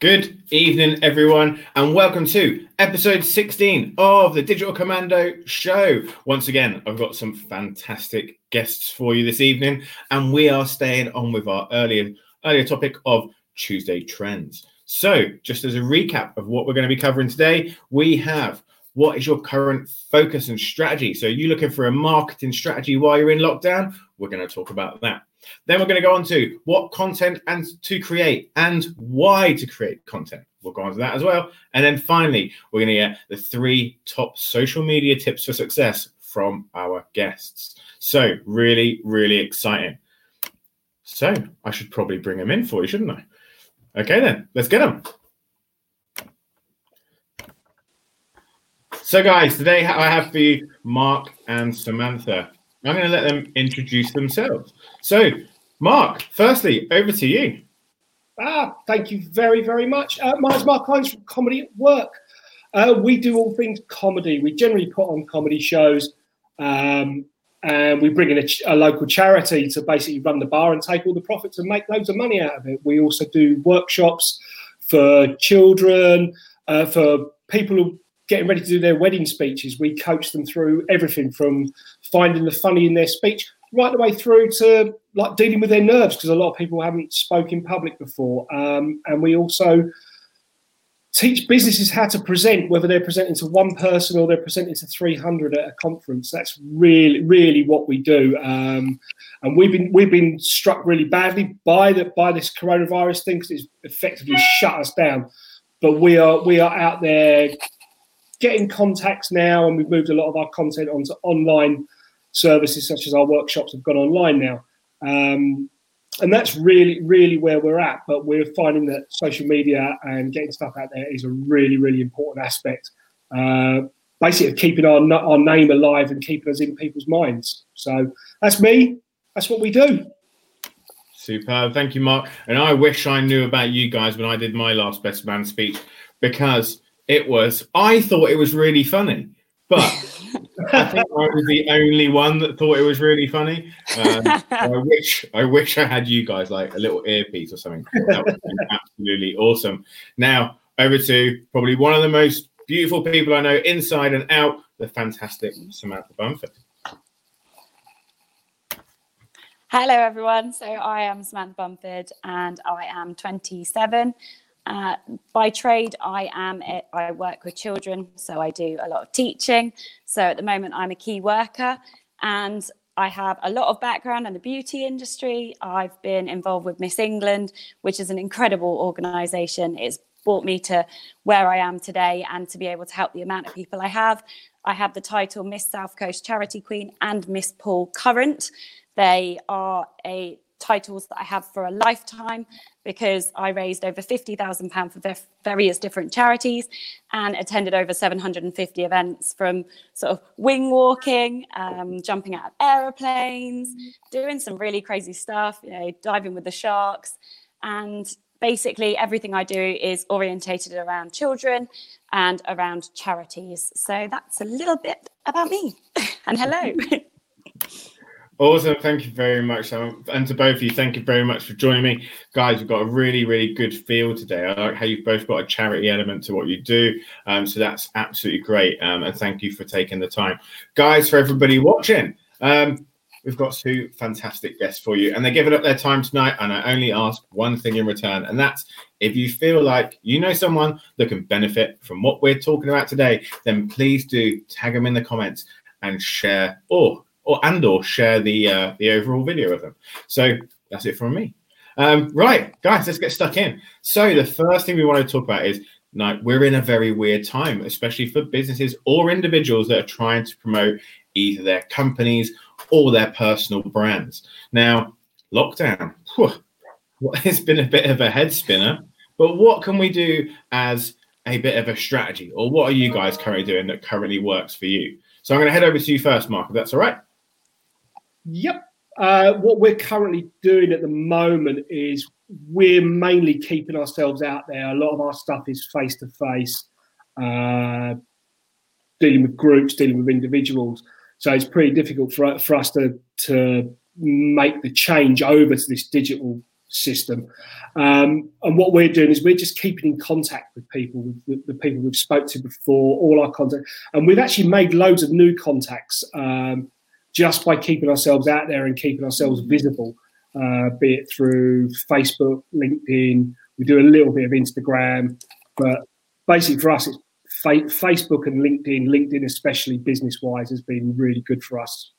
Good evening, everyone, and welcome to episode 16 of the Digital Commando Show. Once again, I've got some fantastic guests for you this evening, and we are staying on with our earlier earlier topic of Tuesday trends. So, just as a recap of what we're going to be covering today, we have what is your current focus and strategy? So, you looking for a marketing strategy while you're in lockdown? We're going to talk about that. Then we're going to go on to what content and to create and why to create content. We'll go on to that as well. And then finally, we're going to get the three top social media tips for success from our guests. So, really, really exciting. So, I should probably bring them in for you, shouldn't I? Okay, then, let's get them. So, guys, today I have for you Mark and Samantha. I'm going to let them introduce themselves. So, Mark, firstly, over to you. Ah, thank you very, very much. Uh, my name's Mark Hinds from Comedy at Work. Uh, we do all things comedy. We generally put on comedy shows, um, and we bring in a, ch- a, local charity to basically run the bar and take all the profits and make loads of money out of it. We also do workshops for children, uh, for people who getting ready to do their wedding speeches. We coach them through everything from finding the funny in their speech right the way through to like dealing with their nerves because a lot of people haven't spoken public before. Um, and we also teach businesses how to present, whether they're presenting to one person or they're presenting to 300 at a conference. That's really, really what we do. Um, and we've been we've been struck really badly by the by this coronavirus thing because it's effectively shut us down. But we are we are out there getting contacts now, and we've moved a lot of our content onto online services, such as our workshops, have gone online now. Um, and that's really, really where we're at. But we're finding that social media and getting stuff out there is a really, really important aspect. Uh, basically, keeping our our name alive and keeping us in people's minds. So that's me. That's what we do. Superb. Thank you, Mark. And I wish I knew about you guys when I did my last best man speech because it was, I thought it was really funny, but I think I was the only one that thought it was really funny. Um, I wish I wish I had you guys like a little earpiece or something. That would be absolutely awesome. Now over to probably one of the most beautiful people I know inside and out, the fantastic Samantha Bumford. Hello, everyone. So I am Samantha Bumford, and I am 27. Uh, by trade, I am I work with children, so I do a lot of teaching. So at the moment, I'm a key worker, and I have a lot of background in the beauty industry. I've been involved with Miss England, which is an incredible organisation. It's brought me to where I am today, and to be able to help the amount of people I have. I have the title Miss South Coast Charity Queen and Miss Paul Current. They are a titles that I have for a lifetime because I raised over £50,000 for various different charities and attended over 750 events from sort of wing walking, um, jumping out of aeroplanes, doing some really crazy stuff, you know, diving with the sharks. And basically, everything I do is orientated around children and around charities. So that's a little bit about me. and hello. Awesome. Thank you very much. And to both of you, thank you very much for joining me. Guys, we've got a really, really good feel today. I like how you've both got a charity element to what you do. Um, so that's absolutely great. Um, and thank you for taking the time. Guys, for everybody watching, um, we've got two fantastic guests for you. And they're giving up their time tonight. And I only ask one thing in return. And that's if you feel like you know someone that can benefit from what we're talking about today, then please do tag them in the comments and share or or and or share the uh, the overall video of them. So that's it from me. Um, right, guys, let's get stuck in. So the first thing we want to talk about is now we're in a very weird time, especially for businesses or individuals that are trying to promote either their companies or their personal brands. Now, lockdown, it's been a bit of a head spinner, but what can we do as a bit of a strategy, or what are you guys currently doing that currently works for you? So I'm going to head over to you first, Mark, if that's all right. Yep. Uh, what we're currently doing at the moment is we're mainly keeping ourselves out there. A lot of our stuff is face to face, dealing with groups, dealing with individuals. So it's pretty difficult for, for us to, to make the change over to this digital system. Um, and what we're doing is we're just keeping in contact with people, with the, the, people we've spoke to before, all our contact, and we've actually made loads of new contacts um, just by keeping ourselves out there and keeping ourselves visible, uh, be it through Facebook, LinkedIn. We do a little bit of Instagram, but basically for us, it's fa- Facebook and LinkedIn. LinkedIn, especially business wise, has been really good for us.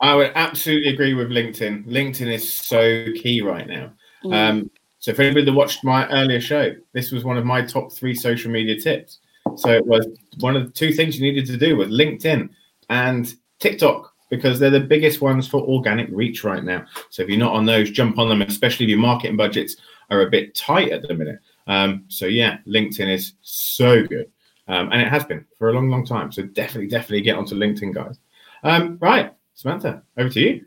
I would absolutely agree with LinkedIn. LinkedIn is so key right now. Mm. Um, so, for anybody that watched my earlier show, this was one of my top three social media tips. So, it was one of the two things you needed to do with LinkedIn and TikTok because they're the biggest ones for organic reach right now. So, if you're not on those, jump on them, especially if your marketing budgets are a bit tight at the minute. Um, so, yeah, LinkedIn is so good. Um, and it has been for a long, long time. So, definitely, definitely get onto LinkedIn, guys. Um, right. Samantha, over to you.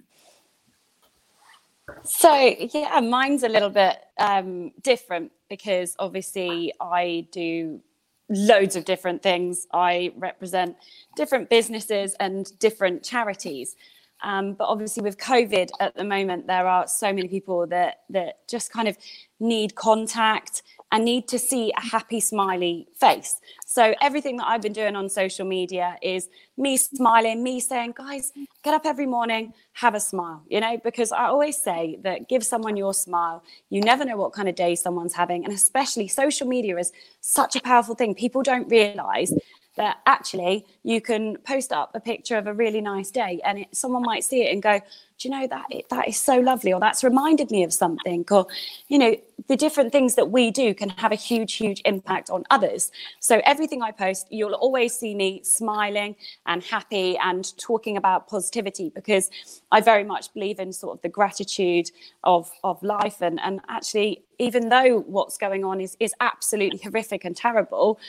So yeah, mine's a little bit um, different because obviously I do loads of different things. I represent different businesses and different charities. Um, but obviously, with COVID at the moment, there are so many people that that just kind of need contact and need to see a happy, smiley face. So everything that I've been doing on social media is me smiling, me saying, guys, get up every morning, have a smile, you know, because I always say that give someone your smile. You never know what kind of day someone's having. And especially social media is such a powerful thing. People don't realize that actually you can post up a picture of a really nice day and it, someone might see it and go do you know that that is so lovely or that's reminded me of something or you know the different things that we do can have a huge huge impact on others. So everything i post you'll always see me smiling and happy and talking about positivity because i very much believe in sort of the gratitude of of life. And and actually even though what's going on is is absolutely horrific and terrible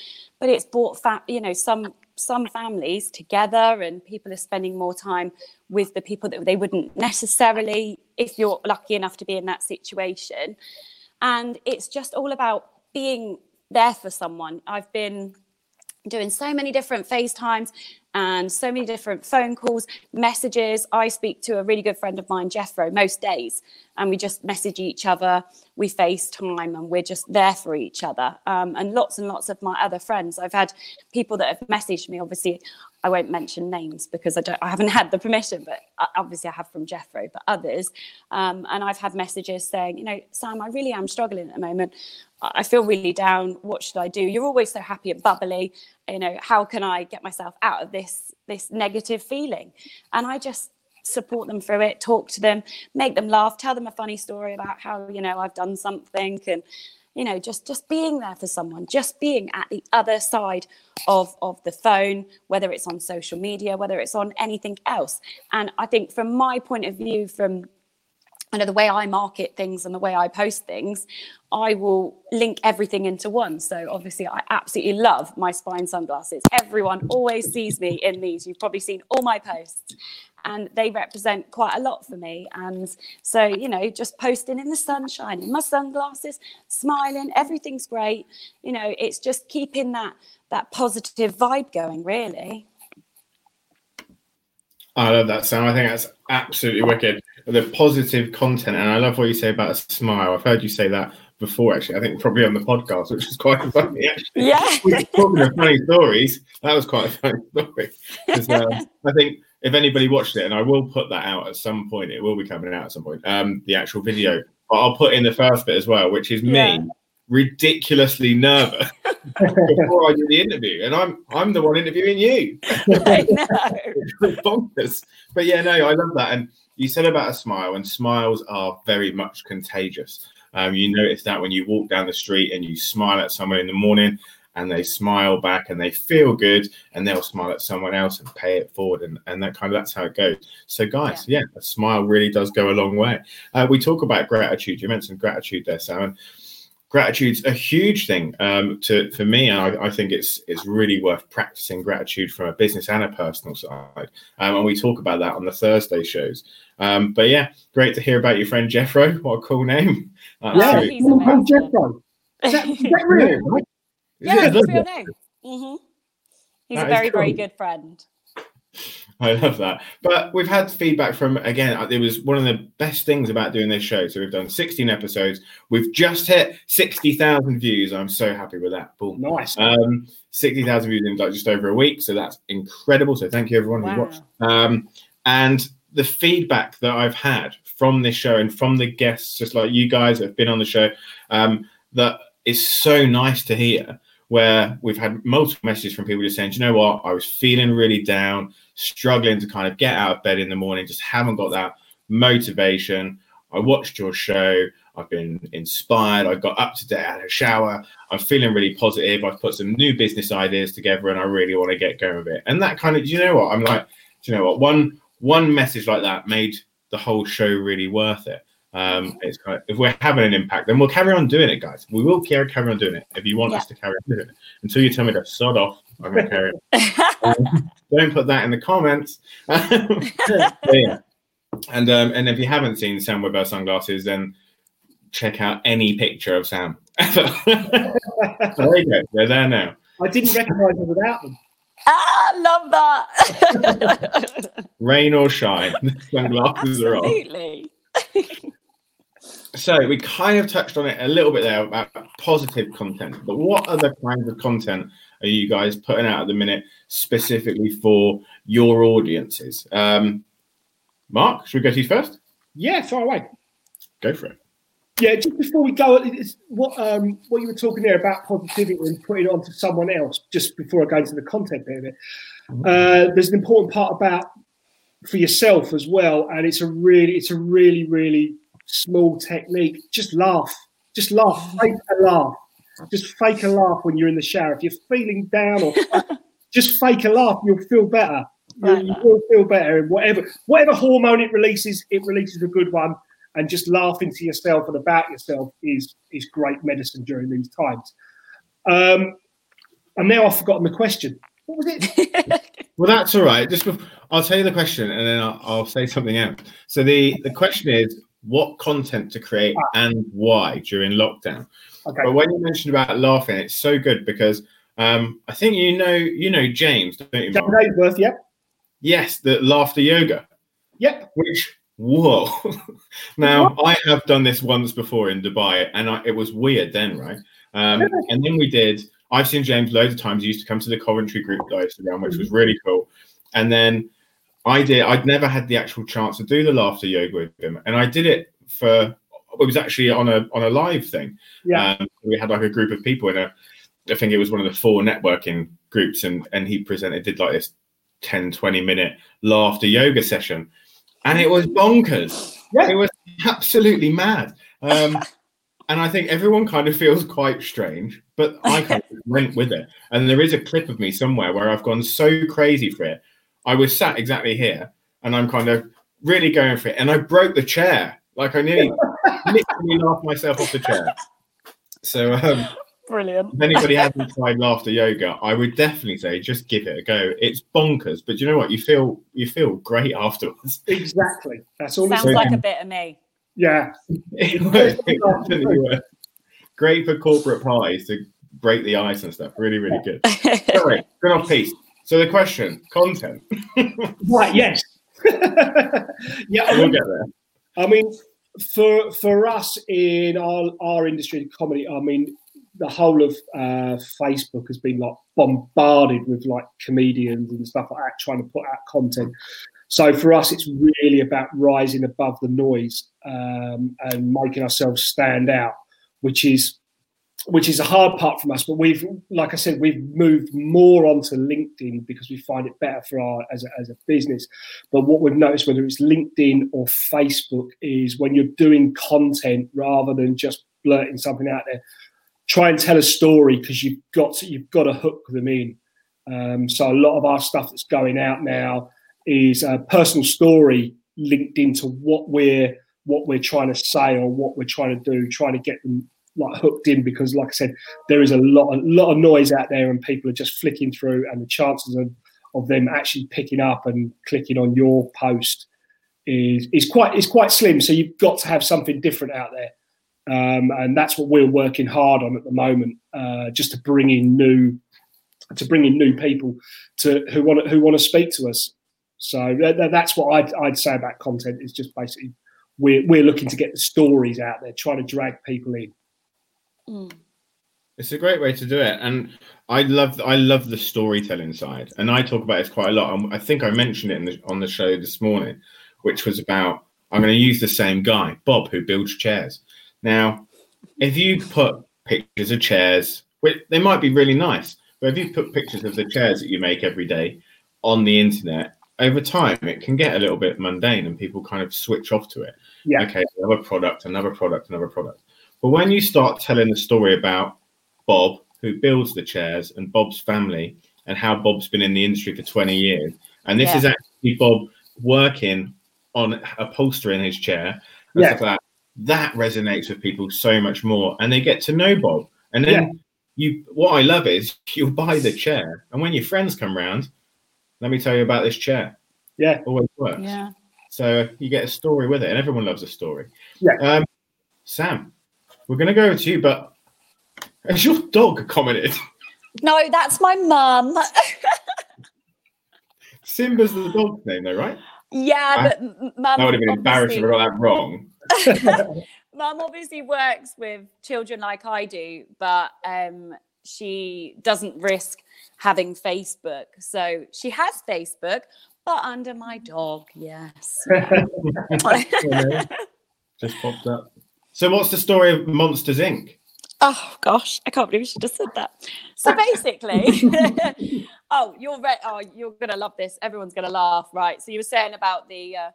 but it's brought fa- you know some some families together and people are spending more time with the people that they wouldn't necessarily if you're lucky enough to be in that situation. And it's just all about being there for someone. I've been doing so many different FaceTimes and so many different phone calls, messages. I speak to a really good friend of mine, Jeffro, most days, and we just message each other. We FaceTime and we're just there for each other. Um, and lots and lots of my other friends. I've had people that have messaged me. Obviously, I won't mention names because I don't. I haven't had the permission, but obviously I have from Jeffro, but others. Um, and I've had messages saying, you know, Sam, I really am struggling at the moment. I feel really down. What should I do? You're always so happy and bubbly. You know, how can I get myself out of this this negative feeling? And I just support them through it, talk to them, make them laugh, tell them a funny story about how you know I've done something, and you know just just being there for someone, just being at the other side of of the phone, whether it's on social media, whether it's on anything else. And I think from my point of view, from you know the way I market things and the way I post things, I will link everything into one. So obviously, I absolutely love my spine sunglasses. Everyone always sees me in these. You've probably seen all my posts, and they represent quite a lot for me. And so, you know, just posting in the sunshine in my sunglasses, smiling, everything's great. You know, it's just keeping that that positive vibe going, really. I love that, Sam. I think that's absolutely wicked. The positive content, and I love what you say about a smile. I've heard you say that before, actually. I think probably on the podcast, which is quite funny. Actually, yeah. talking of funny stories, that was quite a funny story. Uh, I think if anybody watched it, and I will put that out at some point, it will be coming out at some point. Um, the actual video, but I'll put in the first bit as well, which is yeah. me ridiculously nervous before I do the interview, and I'm I'm the one interviewing you. I know. bonkers. But yeah, no, I love that. And you said about a smile, and smiles are very much contagious. Um, you notice that when you walk down the street and you smile at someone in the morning and they smile back and they feel good and they'll smile at someone else and pay it forward and, and that kind of that's how it goes. So guys yeah, yeah a smile really does go a long way. Uh, we talk about gratitude. You mentioned gratitude there Sam gratitude's a huge thing um, to for me and I, I, think it's it's really worth practicing gratitude from a business and a personal side um, and we talk about that on the thursday shows um, but yeah great to hear about your friend jeffro what a cool name yeah he's jeffro is that, is that real yeah, it's real name. Mm-hmm. He's that a very, cool. very good friend. I love that. But we've had feedback from again. uh, It was one of the best things about doing this show. So we've done 16 episodes. We've just hit 60,000 views. I'm so happy with that. Boom. Nice. Um, 60,000 views in like just over a week. So that's incredible. So thank you everyone who watched. Um, and the feedback that I've had from this show and from the guests, just like you guys that have been on the show, um, that is so nice to hear. Where we've had multiple messages from people just saying, "Do you know what, I was feeling really down, struggling to kind of get out of bed in the morning, just haven't got that motivation. I watched your show, I've been inspired, I got up to date, I had a shower, I'm feeling really positive. I've put some new business ideas together and I really want to get going with it. And that kind of, do you know what? I'm like, do you know what? One one message like that made the whole show really worth it. Um, it's kind of, if we're having an impact, then we'll carry on doing it, guys. We will carry, carry on doing it if you want Yeah. us to carry on doing it. Until you tell me to sod off, I'm going to carry on. Don't put that in the comments. Yeah. And um, and if you haven't seen Sam with our sunglasses, then check out any picture of Sam. there you go. They're there now. I didn't recognise them without them. ah, love that. Rain or shine, sunglasses are on. Absolutely. So we kind of touched on it a little bit there about positive content, but what other kinds of content are you guys putting out at the minute specifically for your audiences? Um, Mark, should we go to you first? Yeah, far away. Go for it. Yeah, just before we go, it's what um, what you were talking there about positivity and putting it onto someone else. Just before I go into the content bit of it, uh, there's an important part about for yourself as well, and it's a really, it's a really, really small technique. Just laugh, just laugh, fake a laugh, just fake a laugh when you're in the shower. If you're feeling down or just fake a laugh, you'll feel better. You, Right. you will feel better, and whatever whatever hormone it releases, it releases a good one and just laughing to yourself and about yourself is is great medicine during these times. Um, and now I've forgotten the question. What was it? Well, that's all right. Just bef- I'll tell you the question, and then I'll, I'll say something else. So the the question is, what content to create and why during lockdown? Okay. But when you mentioned about laughing, it's so good because um, I think you know you know James, don't you? Mark? Ainsworth, yep. Yes, the laughter yoga. Yep. Which whoa! now I have done this once before in Dubai, and I, it was weird then, right? Um, and then we did. I've seen James loads of times. He used to come to the Coventry group that I used to run, which was really cool. And then I did. I'd never had the actual chance to do the laughter yoga with him, and I did it for. It was actually on a on a live thing. Yeah. Um, we had like a group of people in a. I think it was one of the 4Networking groups, and and he presented did like this 10, 20 minute laughter yoga session, and it was bonkers. Yeah. It was absolutely mad. Um, and I think everyone kind of feels quite strange, but I kind of went with it. And there is a clip of me somewhere where I've gone so crazy for it. I was sat exactly here, and I'm kind of really going for it, and I broke the chair. Like I nearly literally laughed myself off the chair. So um, Brilliant. if anybody hasn't tried laughter yoga, I would definitely say just give it a go. It's bonkers, but you know what? You feel you feel great afterwards. Exactly. That's all. Sounds It's, like a bit of me. yeah. It was- it. Great for corporate parties to break the ice and stuff. Really, really good. Sorry, good off piece. So the question, content. Right. Yes. yeah. I We'll get there. I mean, for for us in our our industry, comedy. I mean, the whole of uh, Facebook has been like bombarded with like comedians and stuff like that trying to put out content. So for us, it's really about rising above the noise um, and making ourselves stand out, which is which is a hard part from us. But we've, like I said, we've moved more onto LinkedIn because we find it better for our as a, as a business. But what we've noticed, whether it's LinkedIn or Facebook, is when you're doing content rather than just blurting something out there, try and tell a story because you've got to, you've got to hook them in. Um, so a lot of our stuff that's going out now is a personal story linked into what we're what we're trying to say or what we're trying to do, trying to get them like hooked in because, like I said, there is a lot a lot of noise out there and people are just flicking through, and the chances of of them actually picking up and clicking on your post is is quite is quite slim. So you've got to have something different out there. Um, and that's what we're working hard on at the moment, uh, just to bring in new, to bring in new people to who want who want to speak to us. So that, that's what I'd, I'd say about content is just basically we're, we're looking to get the stories out there, trying to drag people in. Mm. It's a great way to do it, and I love I love the storytelling side, and I talk about it quite a lot. I think I mentioned it the, on the show this morning, which was about I'm going to use the same guy, Bob, who builds chairs. Now, if you put pictures of chairs, they might be really nice, but if you put pictures of the chairs that you make every day on the internet, over time it can get a little bit mundane, and people kind of switch off to it. Yeah. Okay, another product, another product, another product. But when you start telling the story about Bob, who builds the chairs, and Bob's family, and how Bob's been in the industry for 20 years. And this Yeah. is actually Bob working on upholstering his chair. And Yeah. stuff like that. that resonates with people so much more. And they get to know Bob. And then Yeah. you what I love is you'll buy the chair. And when your friends come round, let me tell you about this chair. Yeah. Always works. Yeah. So you get a story with it, and everyone loves a story. Yeah. Um, Sam, we're going to go to you, but has your dog commented? No, that's my mum. Simba's the dog's name, though, right? yeah, I- but mum. That would have been embarrassing if I got that wrong. Mum obviously works with children like I do, but um, she doesn't risk having Facebook. So she has Facebook, but under my dog, yes. Just popped up. So, what's the story of Monsters Inc? Oh gosh, I can't believe she just said that. So basically, oh, you're re- oh, you're gonna love this. Everyone's gonna laugh, right? So you were saying about the uh,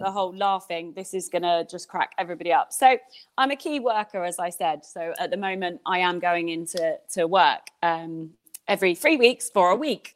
the whole laughing. This is gonna just crack everybody up. So I'm a key worker, as I said. So at the moment, I am going into to work um, every three weeks for a week.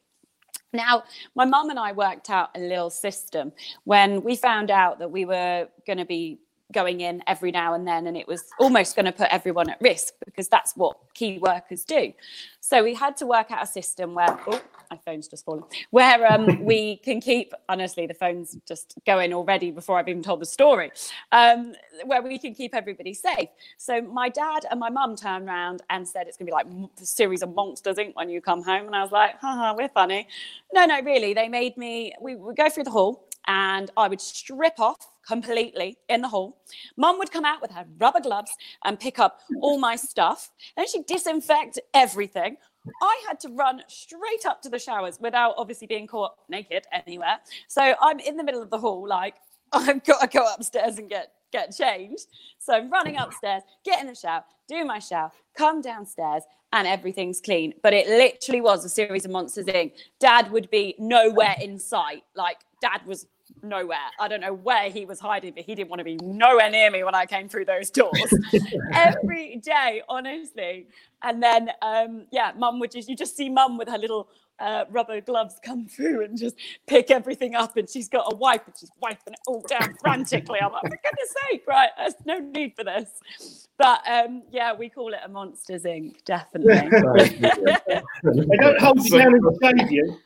Now, my mum and I worked out a little system when we found out that we were going to be going in every now and then, and it was almost going to put everyone at risk because that's what key workers do. So we had to work out a system where, oh, my phone's just fallen, where um, we can keep, honestly, the phone's just going already before I've even told the story, um, where we can keep everybody safe. So my dad and my mum turned around and said it's going to be like a series of monsters Inc. when you come home. And I was like, haha, we're funny. No, no, really. They made me, we would go through the hall and I would strip off completely in the hall. Mum would come out with her rubber gloves and pick up all my stuff. Then she'd disinfect everything. I had to run straight up to the showers without obviously being caught naked anywhere. So I'm in the middle of the hall, like I've got to go upstairs and get get changed. So I'm running upstairs, get in the shower, do my shower, come downstairs, and everything's clean. But it literally was a series of Monsters Inc. Dad would be nowhere in sight. Like Dad was nowhere. I don't know where he was hiding, but he didn't want to be nowhere near me when I came through those doors every day, honestly. And then, um, yeah, Mum would just you just see Mum with her little uh, rubber gloves come through and just pick everything up, and she's got a wipe and she's wiping it all down frantically. I'm like, for goodness sake, right? There's no need for this. But um, yeah, we call it a Monsters Inc. Definitely. They don't hold you down and shave you.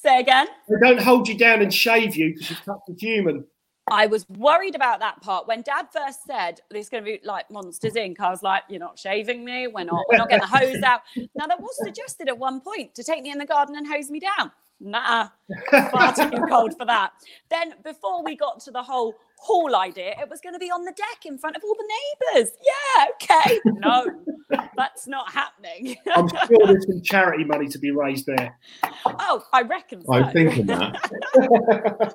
Say again. They don't hold you down and shave you because you're touched with human. I was worried about that part when Dad first said there's going to be like Monsters Inc. I was like, "You're not shaving me. We're not. We're not getting the hose out." Now that was suggested at one point to take me in the garden and hose me down. Nah, far too cold for that. Then before we got to the whole hall idea, it was going to be on the deck in front of all the neighbours. Yeah, okay. No, that's not happening. I'm sure there's some charity money to be raised there. oh, I reckon so. I'm thinking that.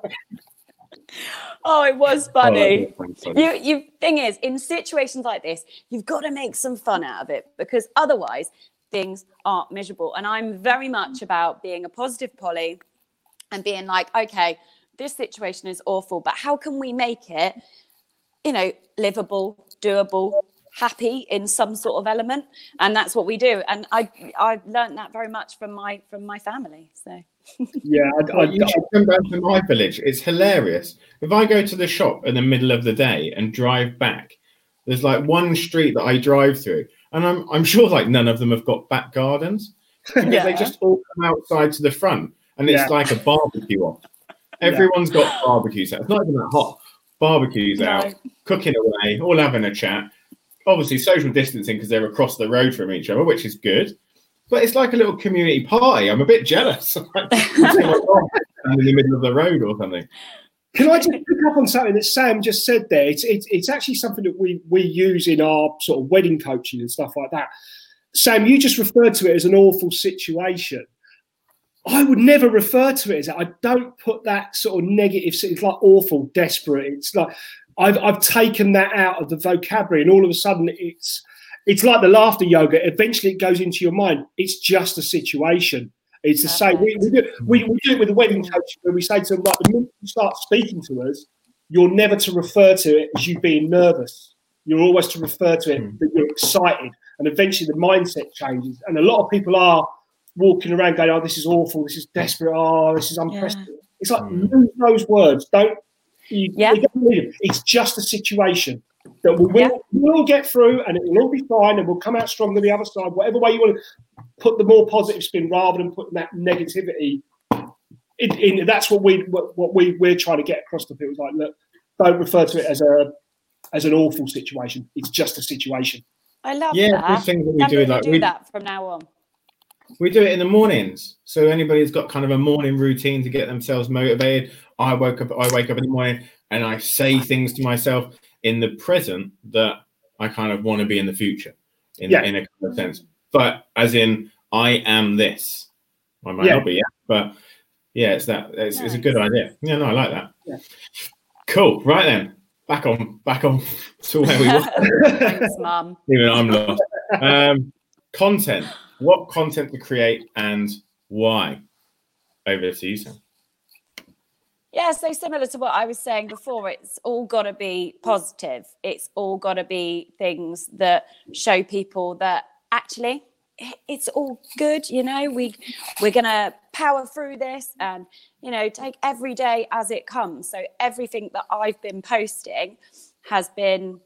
oh, it was funny. Oh, that's funny. You, you thing is, in situations like this, you've got to make some fun out of it because otherwise things aren't miserable. And I'm very much about being a positive Polly and being like, okay, this situation is awful, but how can we make it, you know, livable, doable, happy in some sort of element? And that's what we do. And I I learned that very much from my from my family. So Yeah, I, I, you should come down to my village. It's hilarious. If I go to the shop in the middle of the day and drive back, there's like one street that I drive through, and I'm I'm sure like none of them have got back gardens because Yeah. they just all come outside to the front, and it's Yeah. like a barbecue off. Everyone's got barbecues out. It's not even that hot. Barbecues No. out, cooking away, all having a chat. Obviously, social distancing because they're across the road from each other, which is good. But it's like a little community party. I'm a bit jealous. In the middle of the road or something. Can I just pick up on something that Sam just said there? It's, it's, it's actually something that we, we use in our sort of wedding coaching and stuff like that. Sam, you just referred to it as an awful situation. I would never refer to it as that. I don't put that sort of negative. It's like awful, desperate. It's like I've I've taken that out of the vocabulary, and all of a sudden it's it's like the laughter yoga. Eventually, it goes into your mind. It's just a situation. It's the same. We, we, do, we, we do it with the wedding coach where we say to them, like, the minute you start speaking to us, you're never to refer to it as you being nervous. You're always to refer to it mm. that you're excited. And eventually the mindset changes. And a lot of people are walking around going, oh, this is awful. This is desperate. Oh, this is unprecedented. Yeah. It's like, mm. lose those words. Don't, you, yeah. it's just a situation that we will, yeah. we'll get through and it will all be fine and we'll come out stronger the other side. Whatever way you want to put the more positive spin rather than putting that negativity in, in that's what we what, what, we we're trying to get across to people. Like, look, don't refer to it as a as an awful situation. It's just a situation. I love yeah, that. things that we do, like do we, that from now on. We do it in the mornings. So anybody who's got kind of a morning routine to get themselves motivated. I woke up. I wake up in the morning and I say things to myself in the present that I kind of want to be in the future, in, yeah. in a kind of sense. But as in, I am this. I might yeah. not be, yeah, but yeah, it's that. It's, nice. it's, a good idea. Yeah, no, I like that. Yeah. Cool. Right then, back on, back on to where we were. Thanks, Mum. Even I'm lost. Um, content. What content to create and why? Over to you, Sam. Yeah, so similar to what I was saying before, it's all got to be positive. It's all got to be things that show people that actually it's all good. You know, we we're gonna power through this and you know take every day as it comes. So everything that I've been posting has been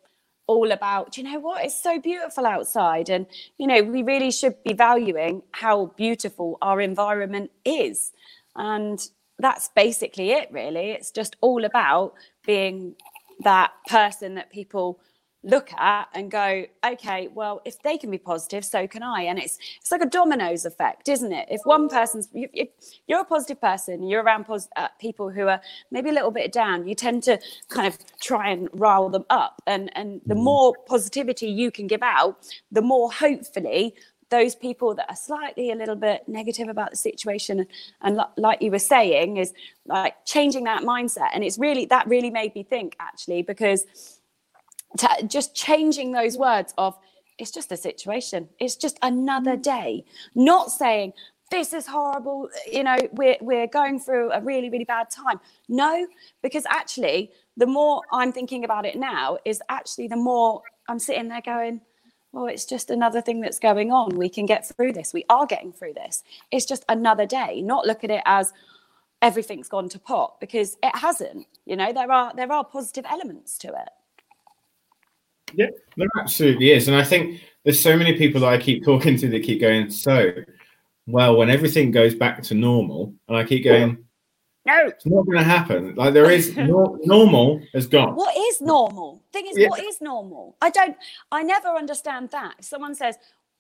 all about you know what it's so beautiful outside and you know we really should be valuing how beautiful our environment is and that's basically it really. It's just all about being that person that people look at and go okay well if they can be positive so can i. And it's it's like a dominoes effect isn't it? If one person's if you're a positive person you're around pos- uh, people who are maybe a little bit down you tend to kind of try and rile them up. And and the mm. more positivity you can give out the more hopefully those people that are slightly a little bit negative about the situation and like you were saying is like changing that mindset. And it's really that really made me think actually because just changing those words of it's just a situation. It's just another mm. day. Not saying this is horrible you know we're we're going through a really really bad time. No because actually the more i'm thinking about it now is actually the more i'm sitting there going well, it's just another thing that's going on. We can get through this. We are getting through this. It's just another day. Not look at it as everything's gone to pot because it hasn't. You know, there are there are positive elements to it. Yeah, there absolutely is. And I think there's so many people that I keep talking to that keep going, so well, when everything goes back to normal, and I keep going, no, it's not going to happen. Like there is no, normal has gone. What is normal? Thing is, yeah. what is normal? I don't. I never understand that. If someone says,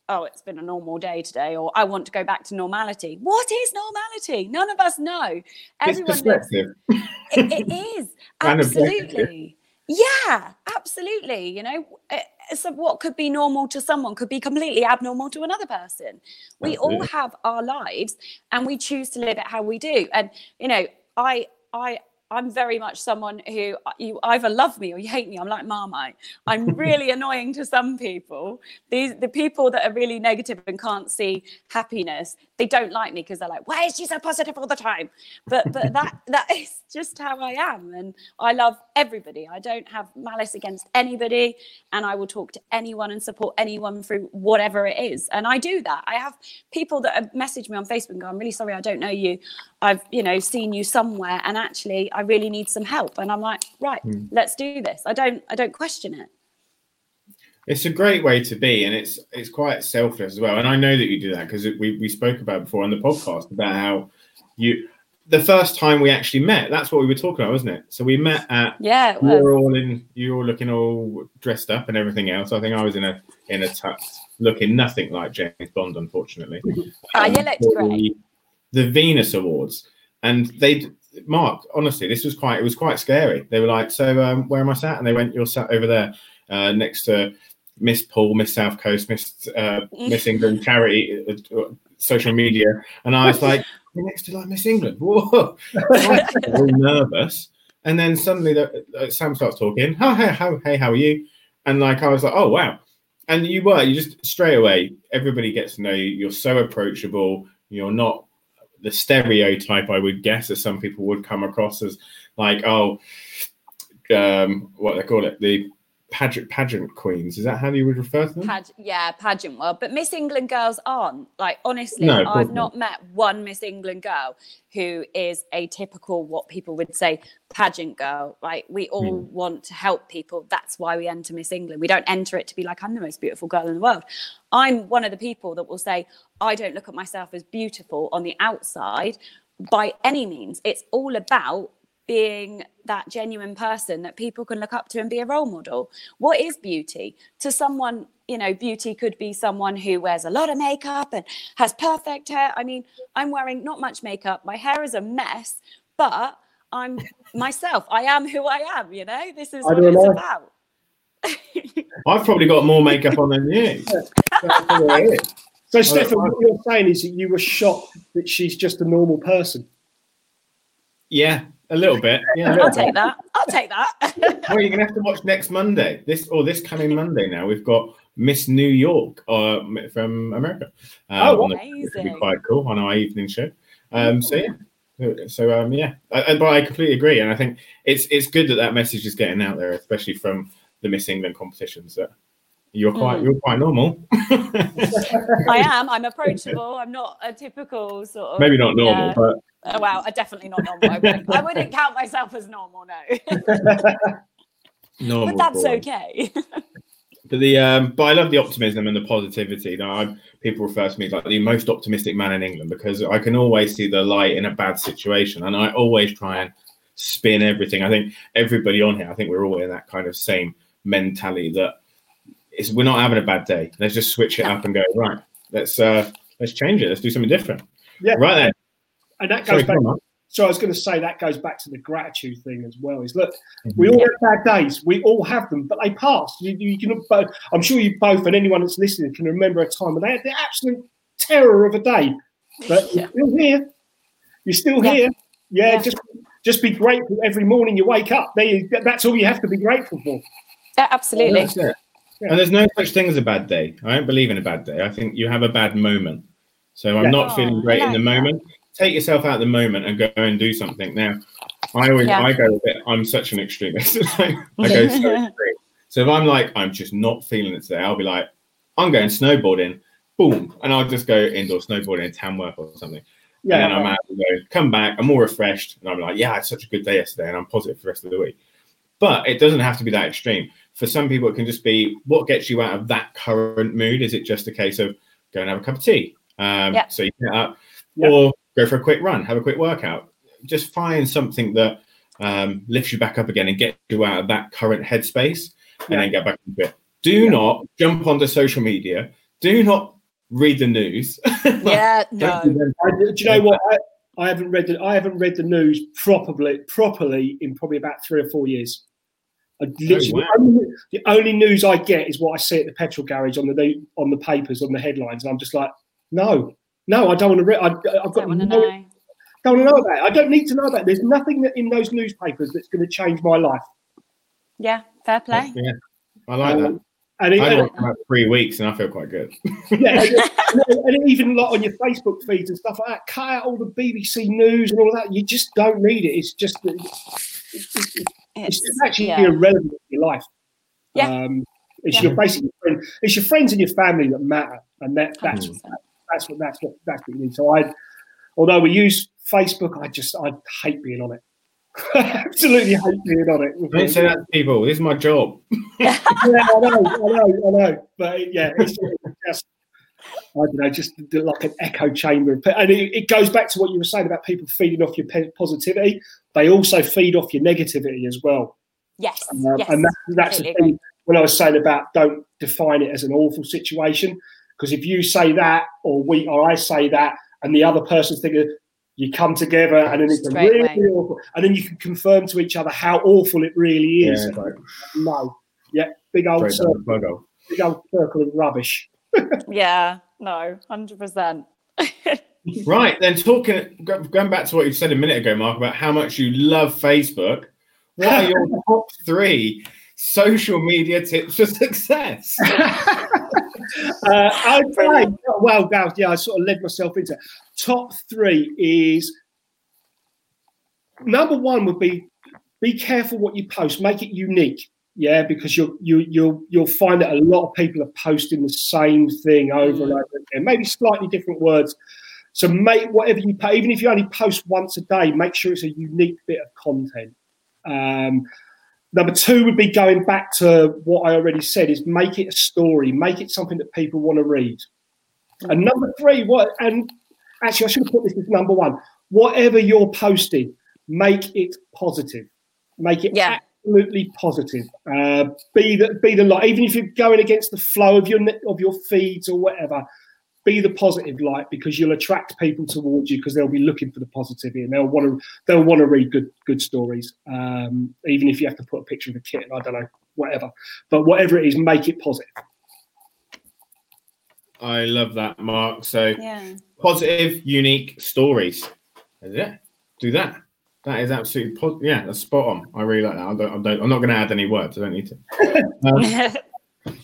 "Oh, it's been a normal day today," or "I want to go back to normality," what is normality? None of us know. Everyone lives. It, it is absolutely. Yeah, absolutely. You know, eh, so what could be normal to someone could be completely abnormal to another person. We all have our lives and we choose to live it how we do. And, you know, I I I'm very much someone who uh, you either love me or you hate me. I'm like Marmite. I'm really annoying to some people. These the people that are really negative and can't see happiness. They don't like me because they're like, "Why is she so positive all the time?" But but that that is just how I am, and I love everybody. I don't have malice against anybody, and I will talk to anyone and support anyone through whatever it is. And I do that. I have people that message me on Facebook and go, "I'm really sorry, I don't know you. I've you know seen you somewhere, and actually." I really need some help. And I'm like, right, mm. let's do this. I don't I don't question it. It's a great way to be, and it's it's quite selfless as well. And I know that you do that because we we spoke about before on the podcast about how you the first time we actually met, that's what we were talking about, wasn't it? So we met at yeah, We were all in you were looking all dressed up and everything else. I think I was in a in a tux looking nothing like James Bond, unfortunately. Ah, um, you looked great. The, Venus Awards. and they Mark, honestly, this was quite it was quite scary. They were like, "So um, where am I sat?" And they went, "You're sat over there, uh, next to Miss Paul, Miss South Coast, Miss uh, Miss England charity, uh, uh, social media." And I was like, "You're next to like Miss England." Whoa, all nervous. And then suddenly the, uh, Sam starts talking. How, hey, how, hey, how are you? And like I was like, "Oh wow." And you were, you just straight away, everybody gets to know you. You're so approachable. You're not the stereotype I would guess as some people would come across as like, oh, um, what they call it, the pageant pageant queens. Is that how you would refer to them? Pag- yeah, pageant world. But Miss England girls aren't. Like honestly, No, I've not met one Miss England girl who is a typical what people would say pageant girl. Like we all Hmm. want to help people. That's why we enter Miss England. We don't enter it to be like I'm the most beautiful girl in the world. I'm one of the people that will say I don't look at myself as beautiful on the outside by any means. It's all about being that genuine person that people can look up to and be a role model. What is beauty? To someone, you know, beauty could be someone who wears a lot of makeup and has perfect hair. I mean, I'm wearing not much makeup. My hair is a mess, but I'm myself. I am who I am, you know? This is I what it's know. about. I've probably got more makeup on than you. That's the way it is. So, Stefan, what you're saying is that you were shocked that she's just a normal person. Yeah, a little bit. Yeah, I'll little take bit. that. I'll take that. Well, you're gonna have to watch next Monday. This or this coming Monday. Now we've got Miss New York uh, from America. Uh, Oh, on the- be quite cool on our evening show. Um, so yeah. So um, yeah, I, I- but I completely agree, and I think it's it's good that that message is getting out there, especially from the Miss England competitions. That you're quite Mm. you're quite normal. I am. I'm approachable. I'm not a typical sort of Maybe not normal, Yeah. but Oh, wow, I definitely not normal. I wouldn't, I wouldn't count myself as normal, no. normal. but that's for- okay. But the um, but I love the optimism and the positivity. That I people refer to me as like the most optimistic man in England because I can always see the light in a bad situation, and I always try and spin everything. I think everybody on here, I think we're all in that kind of same mentality that it's we're not having a bad day. Let's just switch it up and go right. Let's uh let's change it. Let's do something different. Yeah. Right then. And that Sorry, goes back. So I was going to say that goes back to the gratitude thing as well. Is look, Mm-hmm. we all have bad days. We all have them, but they pass. You, you can both. I'm sure you both and anyone that's listening can remember a time when they had the absolute terror of a day, but Yeah. you're still here. You're still Yeah. here. Yeah, Yeah. just just be grateful every morning you wake up. There, you, that's all you have to be grateful for. Yeah, absolutely. That's it. Yeah. And there's no such thing as a bad day. I don't believe in a bad day. I think you have a bad moment. So I'm Yeah. not Oh, feeling I great in like the that. moment. Take yourself out of the moment and go and do something. Now, I always Yeah. I go a bit. I'm such an extremist. I go so extreme. So if I'm like I'm just not feeling it today, I'll be like I'm going snowboarding. Boom, and I'll just go indoor snowboarding in Tamworth or something. Yeah, and then I'm out and go, come back, I'm more refreshed, and I'm like, yeah, I had such a good day yesterday, and I'm positive for the rest of the week. But it doesn't have to be that extreme. For some people, it can just be what gets you out of that current mood. Is it just a case of go and have a cup of tea? Um, Yeah. So you get up, Yeah. or go for a quick run, have a quick workout. Just find something that um, lifts you back up again and gets you out of that current headspace, and Yeah. then get back into it. Do Yeah. not jump onto social media. Do not read the news. yeah, no. do them I, do you know what? I, I haven't read the I haven't read the news properly properly in probably about three or four years. I literally, wow. the, only, the only news I get is what I see at the petrol garage on the on the papers on the headlines, and I'm just like, no, no, I don't want to read. I, I've got Don't no, know. don't want to know about it. I don't need to know about it. There's nothing that in those newspapers that's going to change my life. Yeah, fair play. Yeah, I like that. Um, and, it, I've worked about three weeks and I feel quite good. yeah, and, and even like on your Facebook feeds and stuff like that, cut out all the BBC news and all that. You just don't need it. It's just it's, it's, It's, it's actually yeah. irrelevant to your life. Yeah. Um, it's Yeah. your basically friend, it's your friends and your family that matter, and that that's 100%. That's what that's what that's what you need. So I, although we use Facebook, I just I hate being on it. Absolutely hate being on it. Don't say that to people. This is my job. yeah, I know, I know, I know. But yeah, it's just I don't know, just like an echo chamber. And it, it goes back to what you were saying about people feeding off your positivity. They also feed off your negativity as well. Yes, Um, yes. and that, that's the thing when I was saying about don't define it as an awful situation. Because if you say that, or we, or I say that, and the other person's thinking, You come together, and then it's really away. awful, and then you can confirm to each other how awful it really is. it's like No, yeah, big old, straight circle, down the plug hole. big old circle of rubbish. Yeah, no, hundred percent. Right then, talking going back to what you said a minute ago, Mark, about how much you love Facebook. What are your top three social media tips for success? Uh, okay, well, now, yeah, I sort of led myself into it. top three is number one would be be careful what you post, make it unique. Yeah, because you'll you you'll you'll find that a lot of people are posting the same thing over and over again, maybe slightly different words. So make whatever you pay, even if you only post once a day, make sure it's a unique bit of content. Um, number two would be going back to what I already said: is make it a story, make it something that people want to read. And number three, what? And actually, I should have put this as number one. Whatever you're posting, make it positive. Make it Yeah. absolutely positive. Uh, be the be the light, even if you're going against the flow of your of your feeds or whatever. Be the positive light because you'll attract people towards you because they'll be looking for the positivity and they'll want to they'll want to read good good stories. Um, even if you have to put a picture of a kitten, I don't know, whatever. But whatever it is, make it positive. I love that, Mark. So Yeah. positive, unique stories. Yeah, do that. That is absolutely po- yeah, that's spot on. I really like that. I don't, I don't, I'm not going to add any words. I don't need to. Um,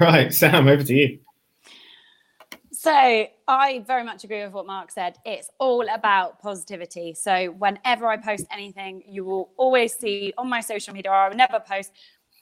right, Sam, over to you. So I very much agree with what Mark said. It's all about positivity. So whenever I post anything, you will always see on my social media, or I will never post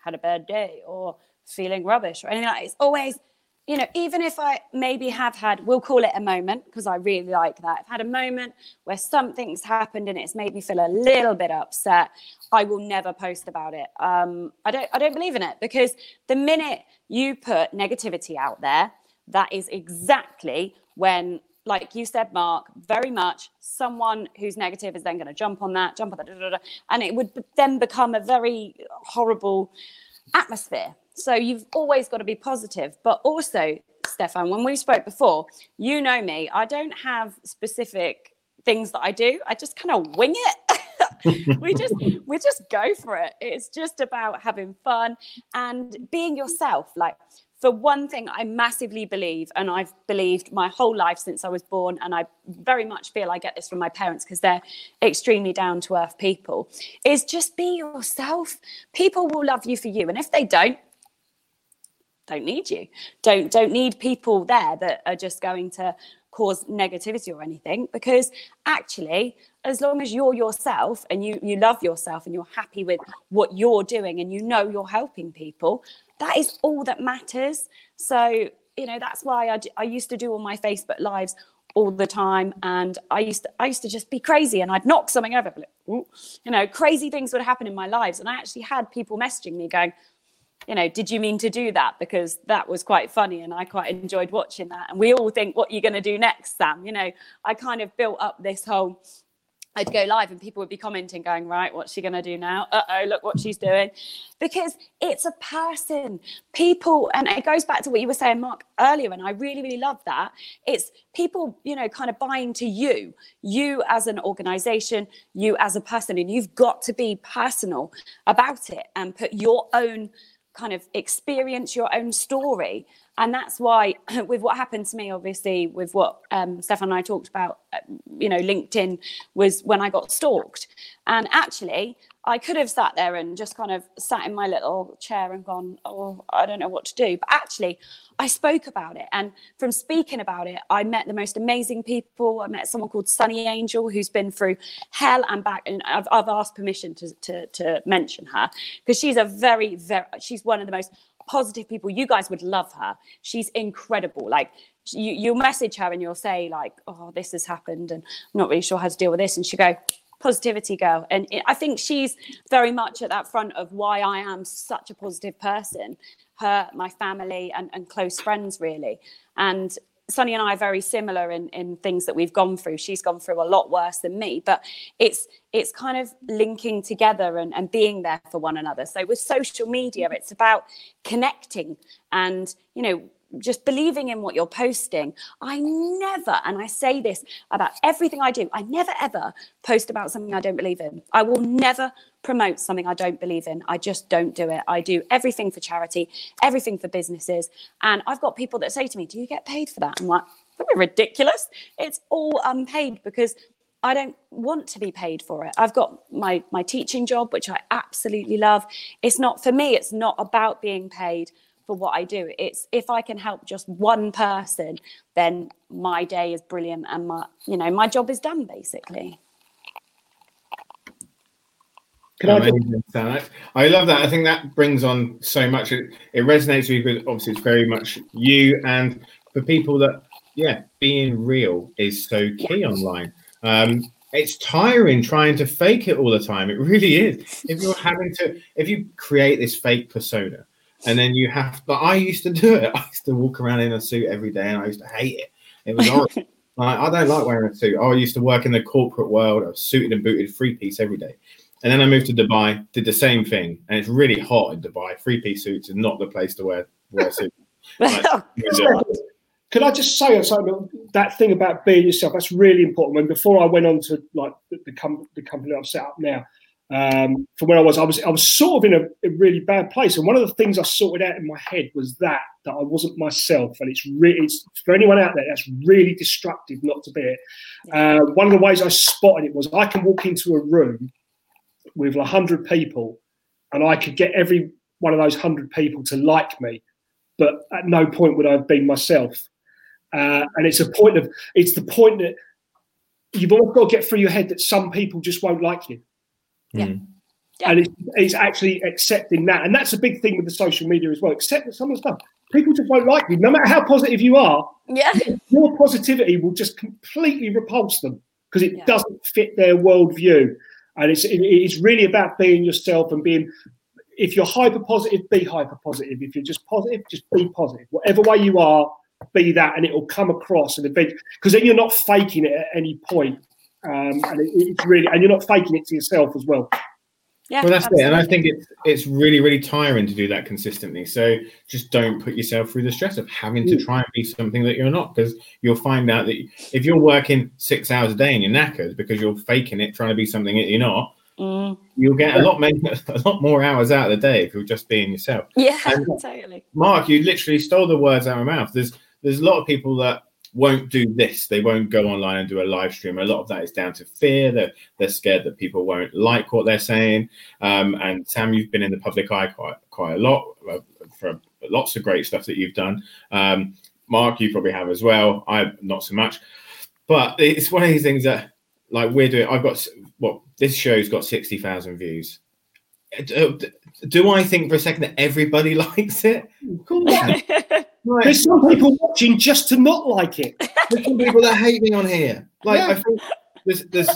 had a bad day or feeling rubbish or anything like that. It's always, you know, even if I maybe have had, we'll call it a moment because I really like that. I've had a moment where something's happened and it's made me feel a little bit upset. I will never post about it. Um, I don't. I don't believe in it because the minute you put negativity out there, that is exactly when like you said mark very much someone who's negative is then going to jump on that jump on that da, da, da, and it would then become a very horrible atmosphere. So you've always got to be positive but also stefan when we spoke before you know me i don't have specific things that i do i just kind of wing it. We just we just go for it. It's just about having fun and being yourself. Like for one thing i massively believe and i've believed my whole life since i was born and i very much feel i get this from my parents because they're extremely down to earth people is just be yourself. People will love you for you and if they don't don't need you. Don't don't need people there that are just going to cause negativity or anything because actually as long as you're yourself and you you love yourself and you're happy with what you're doing and you know you're helping people that is all that matters so you know that's why i, I used to do all my facebook lives all the time and i used to i used to just be crazy and i'd knock something over you know crazy things would happen in my lives and i actually had people messaging me going you know, did you mean to do that? Because that was quite funny and I quite enjoyed watching that. And we all think, what you're you going to do next, Sam? You know, I kind of built up this whole, I'd go live and people would be commenting, going, right, what's she going to do now? Uh oh, look what she's doing. Because it's a person. People, and it goes back to what you were saying, Mark, earlier, and I really, really love that. It's people, you know, kind of buying to you, you as an organization, you as a person, and you've got to be personal about it and put your own kind of experience your own story and that's why with what happened to me obviously with what um, stefan and i talked about uh, you know linkedin was when i got stalked. And actually i could have sat there and just kind of sat in my little chair and gone oh i don't know what to do. But actually i spoke about it. And from speaking about it i met the most amazing people. I met someone called sunny angel who's been through hell and back. And i've, I've asked permission to, to, to mention her because she's a very very she's one of the most positive people you guys would love her. She's incredible. Like you, you'll message her and you'll say like oh this has happened and i'm not really sure how to deal with this. And she go positivity girl. And it, i think she's very much at that front of why i am such a positive person her my family and, and close friends really. And Sunny and I are very similar in, in things that we've gone through. She's gone through a lot worse than me, but it's it's kind of linking together and, and being there for one another. So with social media, mm-hmm. it's about connecting and you know just believing in what you're posting. I never, and I say this about everything I do, I never ever post about something I don't believe in. I will never promote something I don't believe in. I just don't do it. I do everything for charity, everything for businesses. And I've got people that say to me, Do you get paid for that? I'm like, That'd be ridiculous. It's all unpaid because I don't want to be paid for it. I've got my my teaching job, which I absolutely love. It's not for me. It's not about being paid for what I do. It's if I can help just one person, then my day is brilliant, and my you know my job is done basically. I, I love that. I think that brings on so much. It, it resonates with you, but obviously it's very much you. And for people that, yeah, being real is so key online. Um, it's tiring trying to fake it all the time. It really is. If you're having to, if you create this fake persona, and then you have, but I used to do it. I used to walk around in a suit every day, and I used to hate it. It was horrible. like, I don't like wearing a suit. I used to work in the corporate world. I was suited and booted, three piece every day. And then I moved to Dubai, did the same thing, and it's really hot in Dubai. Three piece suits is not the place to wear wear suits. Can I just say something? That thing about being yourself that's really important. When before I went on to like the, the, com- the company I've set up now, um, from where I was, I was I was sort of in a, a, really bad place. And one of the things I sorted out in my head was that that I wasn't myself, and it's really it's, for anyone out there that's really destructive not to be it. Uh, one of the ways I spotted it was I can walk into a room with a hundred people, and I could get every one of those hundred people to like me, but at no point would I have been myself. Uh, and it's a point of it's the point that you've always got to get through your head that some people just won't like you. Yeah. Mm. yeah. And it's, it's, actually accepting that. And that's a big thing with the social media as well. Accept that some of the stuff, people just won't like you. No matter how positive you are, yeah. your positivity will just completely repulse them because it yeah. doesn't fit their worldview. And it's, it, it's really about being yourself and being, if you're hyper positive, be hyper positive. If you're just positive, just be positive. Whatever way you are, be that and it will come across and because then you're not faking it at any point um, and it, it's really and you're not faking it to yourself as well yeah, well, that's absolutely. it, and I think it's it's really really tiring to do that consistently. So just don't put yourself through the stress of having to mm. try and be something that you're not, because you'll find out that if you're working six hours a day and you're knackered because you're faking it, trying to be something that you're not, mm. you'll get a lot many, a lot more hours out of the day if you're just being yourself. Yeah, and totally. Mark, you literally stole the words out of my mouth. There's there's a lot of people that won't do this. They won't go online and do a live stream. A lot of that is down to fear. They're, they're scared that people won't like what they're saying. Um, and Sam, you've been in the public eye quite quite a lot uh, for lots of great stuff that you've done. Um, Mark, you probably have as well. I not so much, but it's one of these things that like we're doing. I've got what well, this show's got sixty thousand views. Do, do I think for a second that everybody likes it? Of course. Right. There's some people watching just to not like it. There's some people that hate me on here. Like yeah. I think there's, there's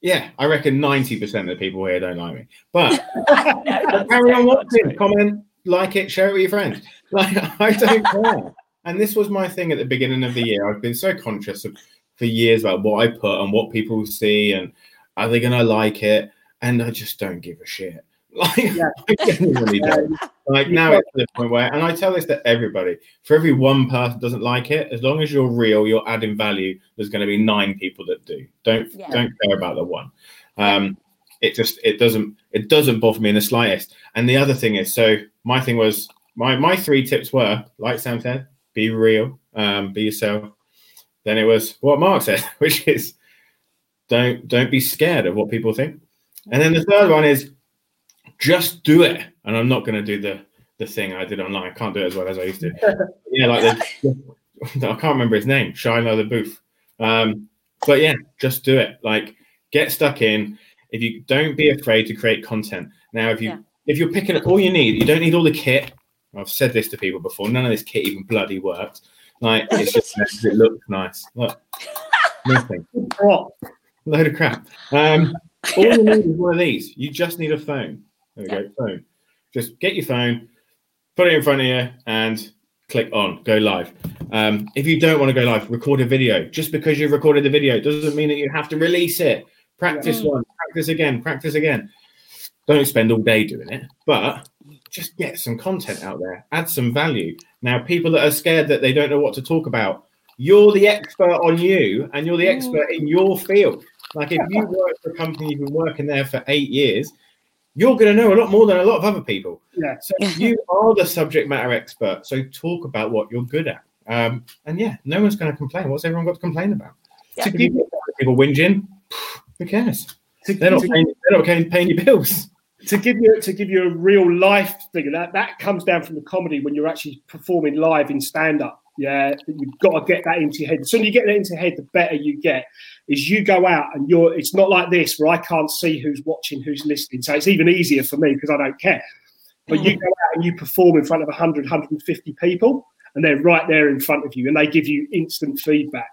yeah, I reckon 90% of the people here don't like me. But carry on watching, comment, like it, share it with your friends. Like I don't care. And this was my thing at the beginning of the year. I've been so conscious of for years about what I put and what people see and are they gonna like it? And I just don't give a shit. Like yeah. Like now it's the point where, and I tell this to everybody: for every one person doesn't like it, as long as you're real, you're adding value. There's going to be nine people that do. Don't yeah. don't care about the one. Um, it just it doesn't it doesn't bother me in the slightest. And the other thing is, so my thing was my my three tips were like Sam said, be real, um, be yourself. Then it was what Mark said, which is don't don't be scared of what people think. And then the third one is just do it. And I'm not going to do the the thing I did online. I can't do it as well as I used to. yeah, like the, I can't remember his name, Shia LaBeouf. Um, but yeah, just do it. Like get stuck in. If you don't be afraid to create content. Now, if you yeah. if you're picking up all you need, you don't need all the kit. I've said this to people before. None of this kit even bloody works. Like it's just it looks nice. Look, nothing. Load of crap. Um, all you need is one of these. You just need a phone. There we yeah. go. Phone. Just get your phone, put it in front of you, and click on go live. Um, if you don't want to go live, record a video. Just because you've recorded the video doesn't mean that you have to release it. Practice yeah. one, practice again, practice again. Don't spend all day doing it, but just get some content out there, add some value. Now, people that are scared that they don't know what to talk about, you're the expert on you and you're the Mm. expert in your field. Like if you work for a company, you've been working there for eight years, you're going to know a lot more than a lot of other people. Yeah. So you are the subject matter expert. So talk about what you're good at. Um, and yeah, no one's going to complain. What's everyone got to complain about? Yeah. To give people whinging, who cares? To, They're not to- paying, they're not paying, paying your bills. to give you to give you a real life thing that that comes down from the comedy when you're actually performing live in stand up yeah you've got to get that into your head the sooner you get that into your head the better you get is you go out and you're it's not like this where i can't see who's watching who's listening so it's even easier for me because i don't care but you go out and you perform in front of 100 150 people and they're right there in front of you and they give you instant feedback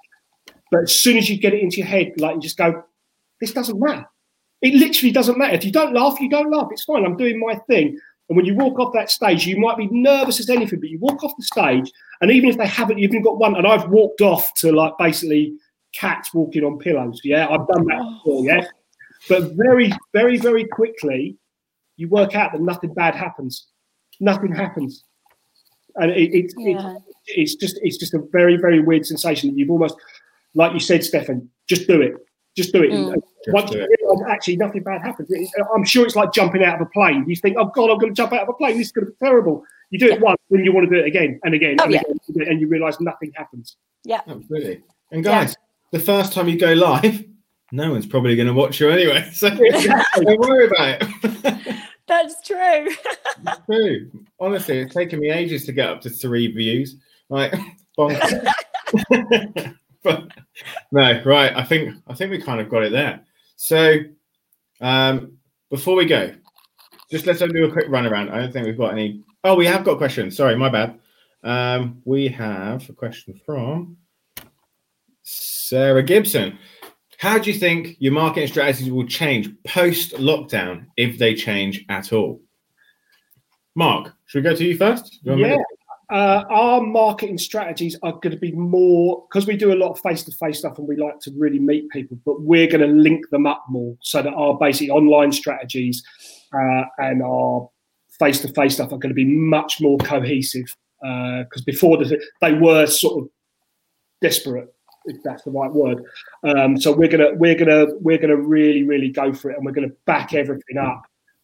but as soon as you get it into your head like you just go this doesn't matter it literally doesn't matter. If you don't laugh, you don't laugh. It's fine. I'm doing my thing. And when you walk off that stage, you might be nervous as anything, but you walk off the stage, and even if they haven't, you've even got one. And I've walked off to like basically cats walking on pillows. Yeah, I've done that before. Yeah, but very, very, very quickly, you work out that nothing bad happens. Nothing happens, and it, it, Yeah. it, it's just it's just a very, very weird sensation that you've almost, like you said, Stefan, just do it. Just do it. Mm. And Just once you realise actually nothing bad happens, I'm sure it's like jumping out of a plane. You think, oh God, I'm going to jump out of a plane. This is going to be terrible. You do it Yeah. once, then you want to do it again and again Oh, and yeah. again, and you realise nothing happens. Yeah, oh, absolutely. And guys, the first time you go live, no one's probably going to watch you anyway. So Exactly. don't worry about it. That's true. It's true. Honestly, it's taken me ages to get up to three views. Like, bonkers. but no, right. I think I think we kind of got it there. So, um, before we go, just let's do a quick run around. I don't think we've got any. Oh, we have got questions. Sorry, my bad. Um, we have a question from Sarah Gibson. How do you think your marketing strategies will change post lockdown if they change at all? Mark, should we go to you first? You Yeah. To- Uh, our marketing strategies are going to be more because we do a lot of face-to-face stuff and we like to really meet people, but we're going to link them up more so that our basic online strategies uh, and our face-to-face stuff are going to be much more cohesive. Because before the, they were sort of desperate, if that's the right word. Um, so we're gonna we're gonna we're gonna really really go for it, and we're gonna back everything up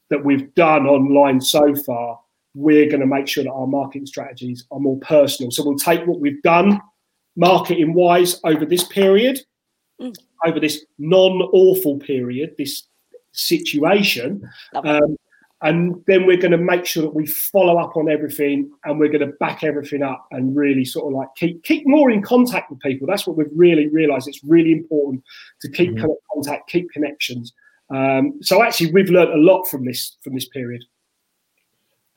that we've done online so far we're going to make sure that our marketing strategies are more personal. So we'll take what we've done marketing wise over this period, Mm. over this non awful period, this situation. Um, and then we're going to make sure that we follow up on everything and we're going to back everything up and really sort of like keep keep more in contact with people. That's what we've really realized. It's really important to keep Mhm. contact, keep connections. Um, so actually, we've learned a lot from this from this period.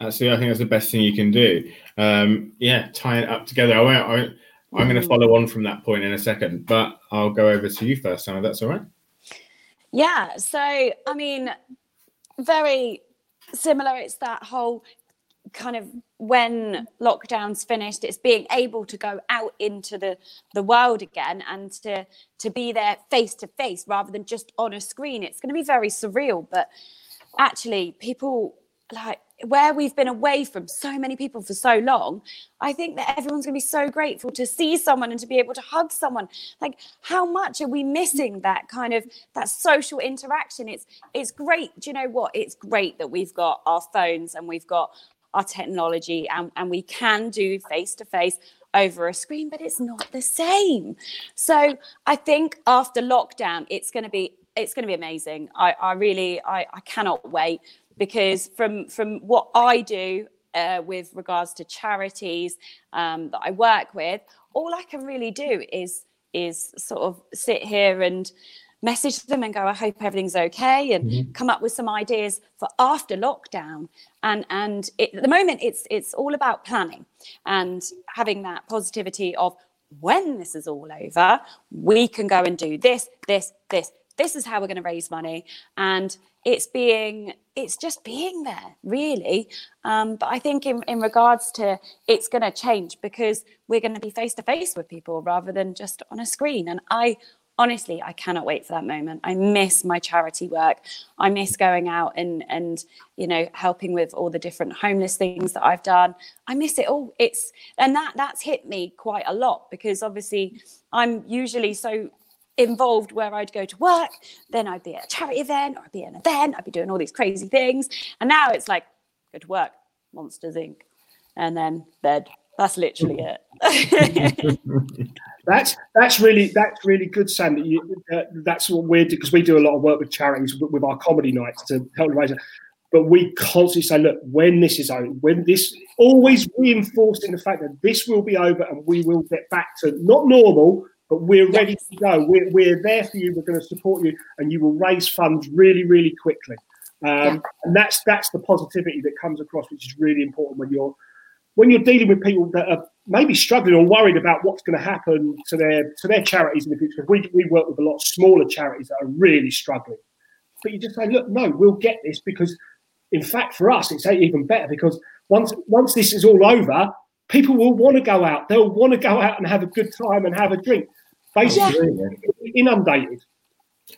Actually, I think that's the best thing you can do. Um, yeah, tie it up together. I won't, I, I'm going to Mm. follow on from that point in a second, but I'll go over to you first, Sam, that's all right. Yeah. So, I mean, very similar. It's that whole kind of when lockdown's finished, it's being able to go out into the the world again and to to be there face to face rather than just on a screen. It's going to be very surreal, but actually, people like where we've been away from so many people for so long, I think that everyone's going to be so grateful to see someone and to be able to hug someone. Like, how much are we missing that kind of that social interaction? It's it's great. Do you know what? It's great that we've got our phones and we've got our technology and, and we can do face to face over a screen, but it's not the same. So I think after lockdown, it's going to be it's going to be amazing. I, I really I, I cannot wait because from from what I do uh, with regards to charities um, that I work with, all I can really do is is sort of sit here and message them and go, I hope everything's okay, and Mhm. come up with some ideas for after lockdown. And and it, at the moment, it's it's all about planning and having that positivity of when this is all over, we can go and do this, this, this. This is how we're going to raise money, and it's being it's just being there really um, but i think in, in regards to it's going to change because we're going to be face to face with people rather than just on a screen and i honestly, I cannot wait for that moment. I miss my charity work. I miss going out and and you know helping with all the different homeless things that I've done. I miss it all. It's and that that's hit me quite a lot because obviously I'm usually so involved where I'd go to work, then I'd be at a charity event or I'd be at an event, I'd be doing all these crazy things. And now it's like go to work, Monsters Inc. And then bed, that's literally it. that's that's really that's really good, Sam. That you, uh, that's what we're because we do a lot of work with charities with, with our comedy nights to help raise. But we constantly say, look, when this is over, when this always reinforcing the fact that this will be over and we will get back to not normal, but we're ready yes. to go. We're, we're there for you. We're going to support you, and you will raise funds really, really quickly. Um, yeah. And that's that's the positivity that comes across, which is really important when you're when you're dealing with people that are maybe struggling or worried about what's going to happen to their to their charities in the future. We, we work with a lot of smaller charities that are really struggling. But you just say, look, no, we'll get this because, in fact, for us, it's even better because once once this is all over, people will want to go out. They'll want to go out and have a good time and have a drink. Basically, yeah. inundated.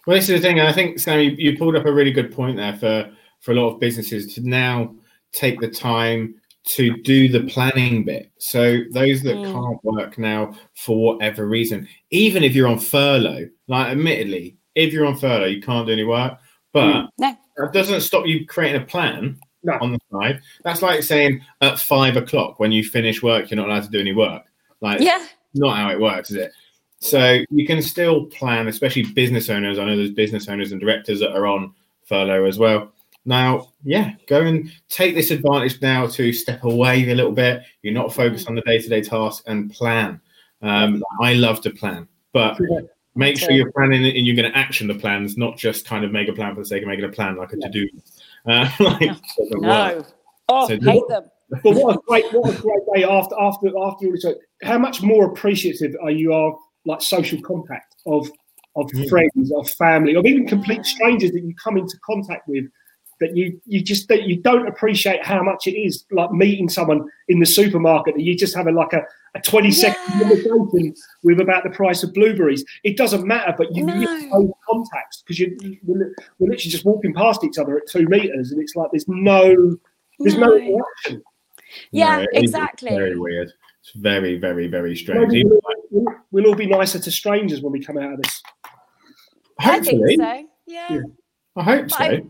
Well, this is the thing. I think Sam, you, you pulled up a really good point there for for a lot of businesses to now take the time to do the planning bit. So those that mm. can't work now for whatever reason, even if you're on furlough, like admittedly, if you're on furlough, you can't do any work, but mm. no. that doesn't stop you creating a plan no. on the side. That's like saying at five o'clock when you finish work, you're not allowed to do any work. Like, yeah, not how it works, is it? So you can still plan, especially business owners. I know there's business owners and directors that are on furlough as well. Now, yeah, go and take this advantage now to step away a little bit. You're not focused on the day to day task and plan. Um, I love to plan, but make sure you're planning and you're going to action the plans, not just kind of make a plan for the sake of making a plan like a to do. Uh, like, no. Oh, so, hate them. But what a great, what a great day after after after all this. How much more appreciative are you of like social contact of of mm. friends, of family, of even complete strangers that you come into contact with that you you just that you don't appreciate how much it is like meeting someone in the supermarket that you just have a like a, a 20 second yeah. conversation with about the price of blueberries. It doesn't matter but you no. contacts because you we're, we're literally just walking past each other at two meters and it's like there's no there's no, no. reaction yeah no, exactly. very weird. It's very very very strange. we'll, we'll, all be nicer to strangers when we come out of this. Hopefully. I think so yeah, yeah. I hope so. I,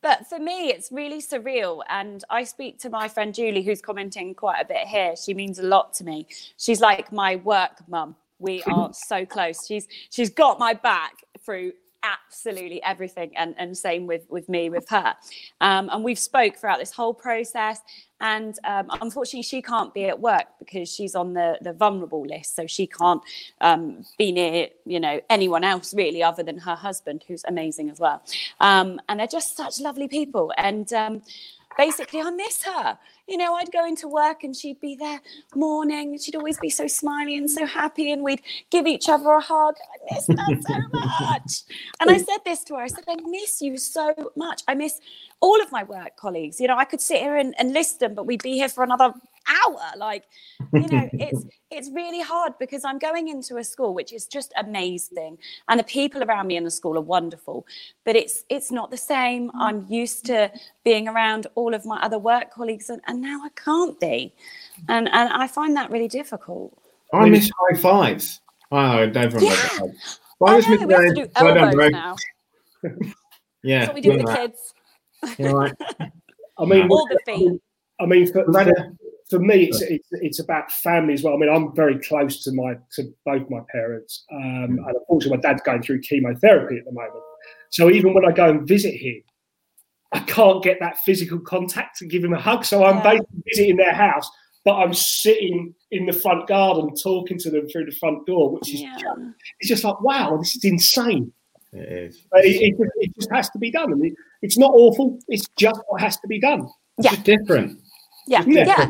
but for me, it's really surreal. And I speak to my friend Julie, who's commenting quite a bit here. She means a lot to me. She's like my work mum. We are so close. She's she's got my back through absolutely everything and and same with with me with her. Um, and we've spoke throughout this whole process and um, unfortunately she can't be at work because she's on the the vulnerable list so she can't um, be near you know anyone else really other than her husband who's amazing as well. Um, and they're just such lovely people and um, basically i miss her you know, I'd go into work and she'd be there morning. She'd always be so smiley and so happy, and we'd give each other a hug. I miss her so much. And I said this to her I said, I miss you so much. I miss all of my work colleagues. You know, I could sit here and, and list them, but we'd be here for another hour. Like, you know, it's it's really hard because I'm going into a school which is just amazing, and the people around me in the school are wonderful. But it's it's not the same. Mm. I'm used to being around all of my other work colleagues, and, and now I can't be, and and I find that really difficult. I miss high fives. Oh, don't remember. Yeah. Well, I, I know, we have to do elbows now. yeah, that's what we do with the kids. Right. I mean, all the feet. I mean, for, for, for me, it's, it's, it's about family as well. I mean, I'm very close to my to both my parents, um, and unfortunately, my dad's going through chemotherapy at the moment. So even when I go and visit him, I can't get that physical contact to give him a hug. So I'm yeah. basically visiting their house, but I'm sitting in the front garden talking to them through the front door, which is yeah. just, it's just like wow, this is insane. It is. It, it, it, just has to be done. I mean, it's not awful. It's just what has to be done. Yeah, it's different. Yeah, yeah.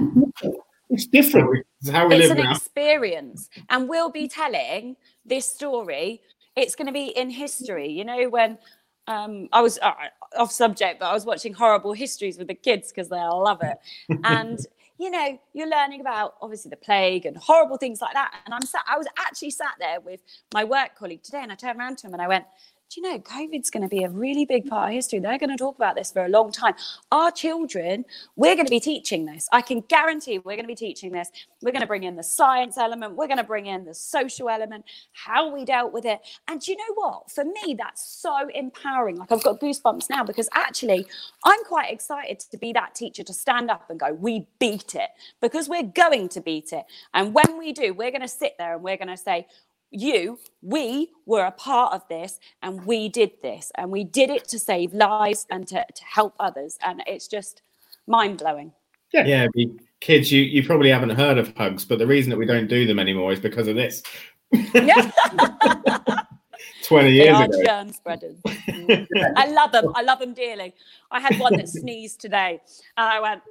It's different. It's how we it's live an now. experience, and we'll be telling this story. It's going to be in history. You know, when um, I was, uh, off subject, but I was watching horrible histories with the kids because they love it. And you know, you're learning about obviously the plague and horrible things like that. And I'm sat, I was actually sat there with my work colleague today, and I turned around to him and I went, do you know, COVID's going to be a really big part of history. They're going to talk about this for a long time. Our children, we're going to be teaching this. I can guarantee we're going to be teaching this. We're going to bring in the science element. We're going to bring in the social element, how we dealt with it. And do you know what? For me, that's so empowering. Like I've got goosebumps now because actually, I'm quite excited to be that teacher to stand up and go, we beat it because we're going to beat it. And when we do, we're going to sit there and we're going to say, you, we were a part of this and we did this and we did it to save lives and to, to help others. And it's just mind blowing. Yeah. Yeah. Kids, you, you probably haven't heard of hugs, but the reason that we don't do them anymore is because of this. Yeah. 20 years they are ago. germ spreaders. I love them. I love them dearly. I had one that sneezed today and I went,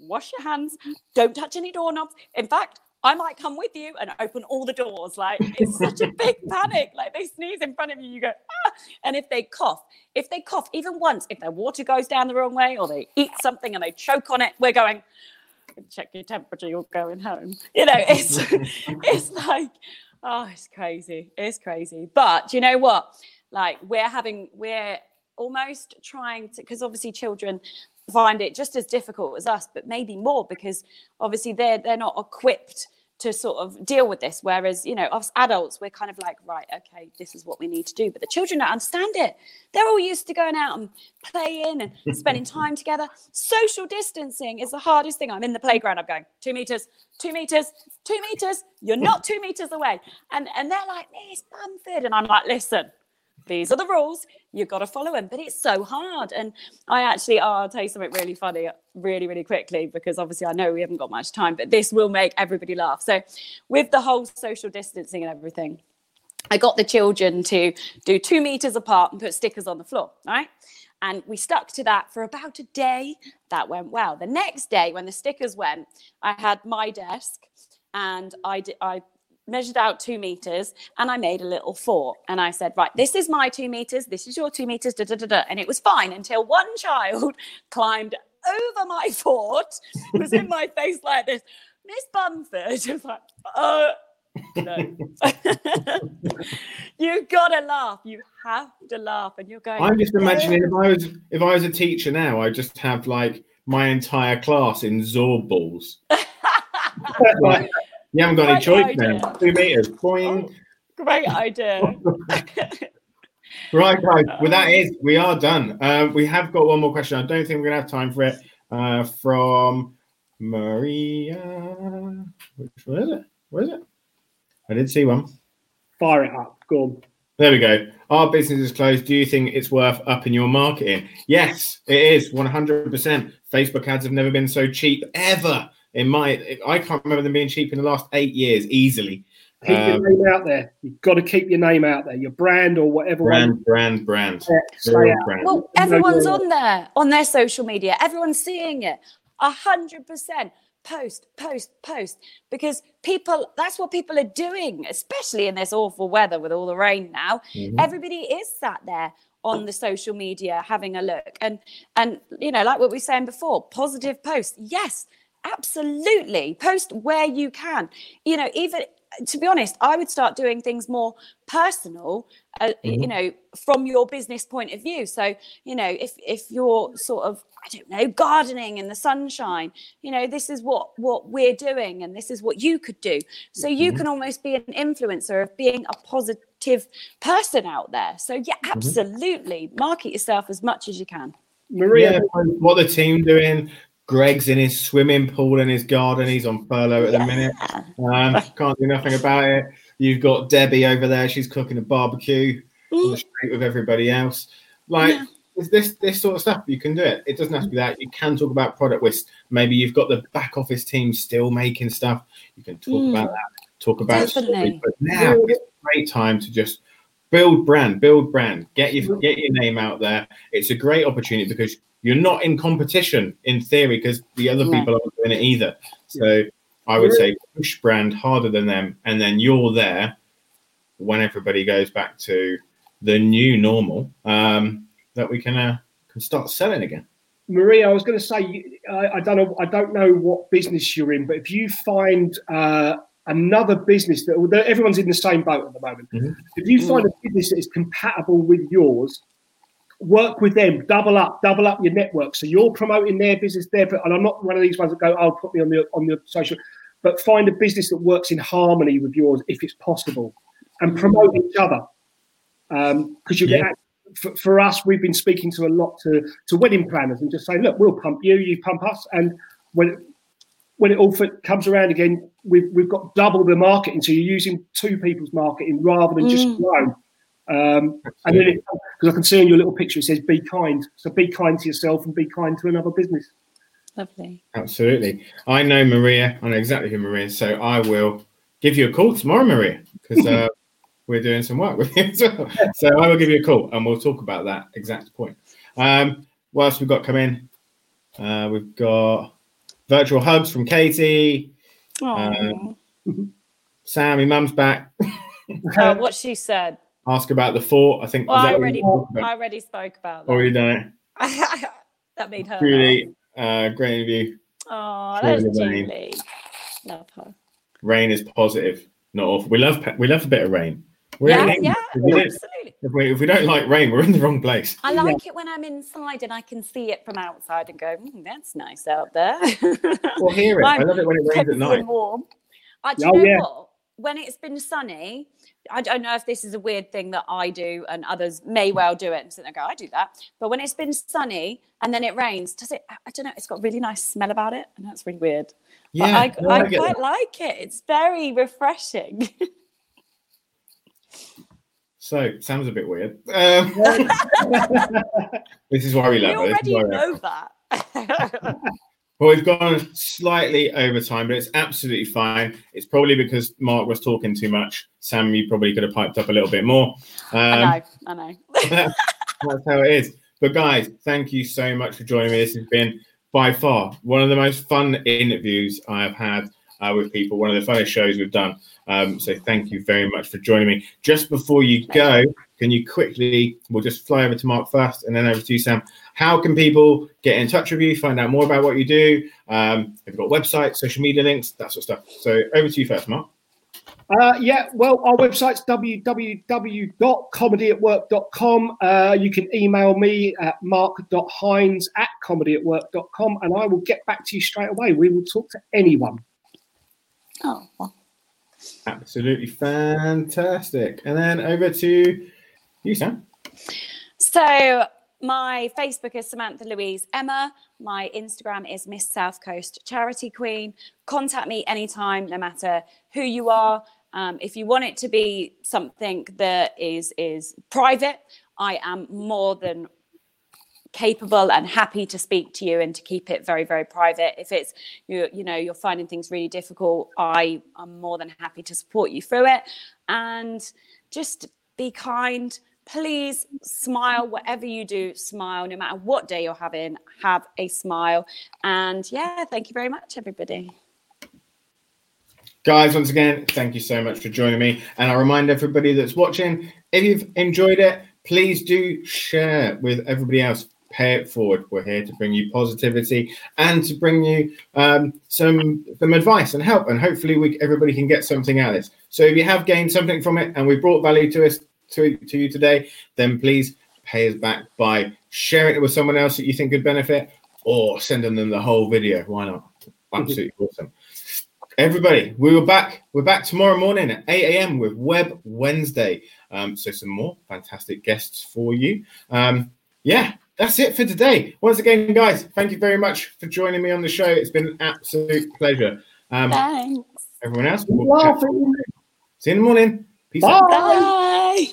wash your hands, don't touch any doorknobs. In fact, I might come with you and open all the doors. Like it's such a big panic. Like they sneeze in front of you, you go, ah. And if they cough, if they cough even once, if their water goes down the wrong way or they eat something and they choke on it, we're going, check your temperature, you're going home. You know, it's it's like, oh, it's crazy. It's crazy. But you know what? Like we're having, we're almost trying to because obviously children find it just as difficult as us, but maybe more because obviously they're they're not equipped to sort of deal with this. Whereas, you know, us adults, we're kind of like, right, okay, this is what we need to do. But the children don't understand it. They're all used to going out and playing and spending time together. Social distancing is the hardest thing. I'm in the playground, I'm going two meters, two meters, two meters. You're not two meters away. And and they're like, Miss Bumford. And I'm like, listen, these are the rules you've got to follow them but it's so hard and i actually oh, i'll tell you something really funny really really quickly because obviously i know we haven't got much time but this will make everybody laugh. So with the whole social distancing and everything i got the children to do two meters apart and put stickers on the floor right? And we stuck to that for about a day that went well. The next day when the stickers went i had my desk and I, did, I measured out two meters and I made a little fort. And I said, right, this is my two meters, this is your two meters, da, da, da, da. and it was fine until one child climbed over my fort, was in my face like this. Miss Bumford was like, uh, no. You've gotta laugh. You have to laugh, and you're going. I'm just imagining if I was if I was a teacher now, I just have like my entire class in Zorb balls. like, you haven't got great any choice idea. now. Two meters. Boing. Oh, great idea. right, guys. Well, that is, we are done. Uh, we have got one more question. I don't think we're going to have time for it. Uh, from Maria. Which one is it? Where is it? I did see one. Fire it up. Go on. There we go. Our business is closed. Do you think it's worth upping your marketing? Yes, it is 100%. Facebook ads have never been so cheap ever in my I can't remember them being cheap in the last eight years easily. Keep um, your name out there. You've got to keep your name out there, your brand or whatever. Brand, brand, brand. Yeah, brand. Well, everyone's on there on their social media. Everyone's seeing it. A hundred percent. Post, post, post. Because people, that's what people are doing, especially in this awful weather with all the rain now. Mm-hmm. Everybody is sat there on the social media having a look. And and you know, like what we were saying before, positive posts. Yes, Absolutely. Post where you can. You know, even to be honest, I would start doing things more personal, uh, mm-hmm. you know, from your business point of view. So, you know, if if you're sort of, I don't know, gardening in the sunshine, you know, this is what what we're doing, and this is what you could do. So you mm-hmm. can almost be an influencer of being a positive person out there. So yeah, mm-hmm. absolutely, mm-hmm. market yourself as much as you can. Maria, yeah, what the team doing? Greg's in his swimming pool in his garden. He's on furlough at the minute. Um, can't do nothing about it. You've got Debbie over there. She's cooking a barbecue on the street with everybody else. Like yeah. this, this sort of stuff. You can do it. It doesn't have to be that. You can talk about product with. Maybe you've got the back office team still making stuff. You can talk mm. about that. Talk about stories. But now it's a great time to just build brand, build brand. Get your get your name out there. It's a great opportunity because you're not in competition in theory because the other yeah. people aren't doing it either. So I would say push brand harder than them, and then you're there when everybody goes back to the new normal. Um, that we can uh, can start selling again. Maria, I was going to say, I, I, don't know, I don't know what business you're in, but if you find uh, another business that everyone's in the same boat at the moment, mm-hmm. if you find a business that is compatible with yours, work with them, double up, double up your network. So you're promoting their business there, and I'm not one of these ones that go, "Oh, put me on the on the social," but find a business that works in harmony with yours if it's possible, and promote each other. Because um, you yeah. get for, for, us, we've been speaking to a lot to to wedding planners and just saying, "Look, we'll pump you, you pump us," and when when it all comes around again, we've we've got double the marketing. So you're using two people's marketing rather than just mm. one. Um, and then, because I can see on your little picture, it says "Be kind." So be kind to yourself and be kind to another business. Lovely. Absolutely. I know Maria. I know exactly who Maria is. So I will give you a call tomorrow, Maria, because uh, we're doing some work with you. So, so I will give you a call and we'll talk about that exact point. Um, what else we've got coming? Uh, we've got virtual hugs from Katie. Um, Sammy, mum's back. uh, what she said ask about the fort. I think well, I already, I already spoke about that. Already done it. that made her. Really uh, great interview. Oh, that's Julie. Love her. Rain is positive, not awful. We love we love a bit of rain. We're yeah, yeah, absolutely. If we, if we don't like rain, we're in the wrong place. I like yeah. it when I'm inside and I can see it from outside and go, mm, "That's nice out there." Well, hear it. I love it when it rains at night. Warm. Uh, do you oh, know yeah. what? When it's been sunny, I don't know if this is a weird thing that I do and others may well do it and sit there go, I do that. But when it's been sunny and then it rains, does it? I don't know. It's got a really nice smell about it, and that's really weird. Yeah, I, I, I quite like it. It's very refreshing. so sounds a bit weird. Um, this is why we love it. we it. already know that. Well, we've gone slightly over time, but it's absolutely fine. It's probably because Mark was talking too much. Sam, you probably could have piped up a little bit more. Um, I know, I know. that's how it is. But guys, thank you so much for joining me. This has been by far one of the most fun interviews I have had uh, with people. One of the funnest shows we've done. Um, so thank you very much for joining me. Just before you go, can you quickly? We'll just fly over to Mark first, and then over to you, Sam how can people get in touch with you, find out more about what you do? Um, have you got websites, social media links, that sort of stuff? So over to you first, Mark. Uh, yeah, well, our website's www.comedyatwork.com. Uh, you can email me at mark.hinds at comedyatwork.com and I will get back to you straight away. We will talk to anyone. Oh, absolutely fantastic. And then over to you, Sam. So, my Facebook is Samantha Louise Emma. My Instagram is Miss South Coast Charity Queen. Contact me anytime, no matter who you are. Um, if you want it to be something that is is private, I am more than capable and happy to speak to you and to keep it very very private if it's you you know you're finding things really difficult i am more than happy to support you through it and just be kind please smile. Whatever you do smile. No matter what day you're having have a smile. And yeah thank you very much everybody. Guys once again thank you so much for joining me. And i remind everybody that's watching if you've enjoyed it please do share with everybody else. Pay it forward. We're here to bring you positivity and to bring you um, some some advice and help. And hopefully we everybody can get something out of this. So if you have gained something from it and we brought value to us to, to you today, then please pay us back by sharing it with someone else that you think could benefit or sending them the whole video. Why not? Absolutely awesome. Everybody, we were back. We're back tomorrow morning at 8 a.m. with Web Wednesday. Um, so some more fantastic guests for you. Um, yeah, that's it for today. Once again, guys, thank you very much for joining me on the show. It's been an absolute pleasure. Um, Thanks. Everyone else, we'll see you in the morning. Peace Bye. out. Bye.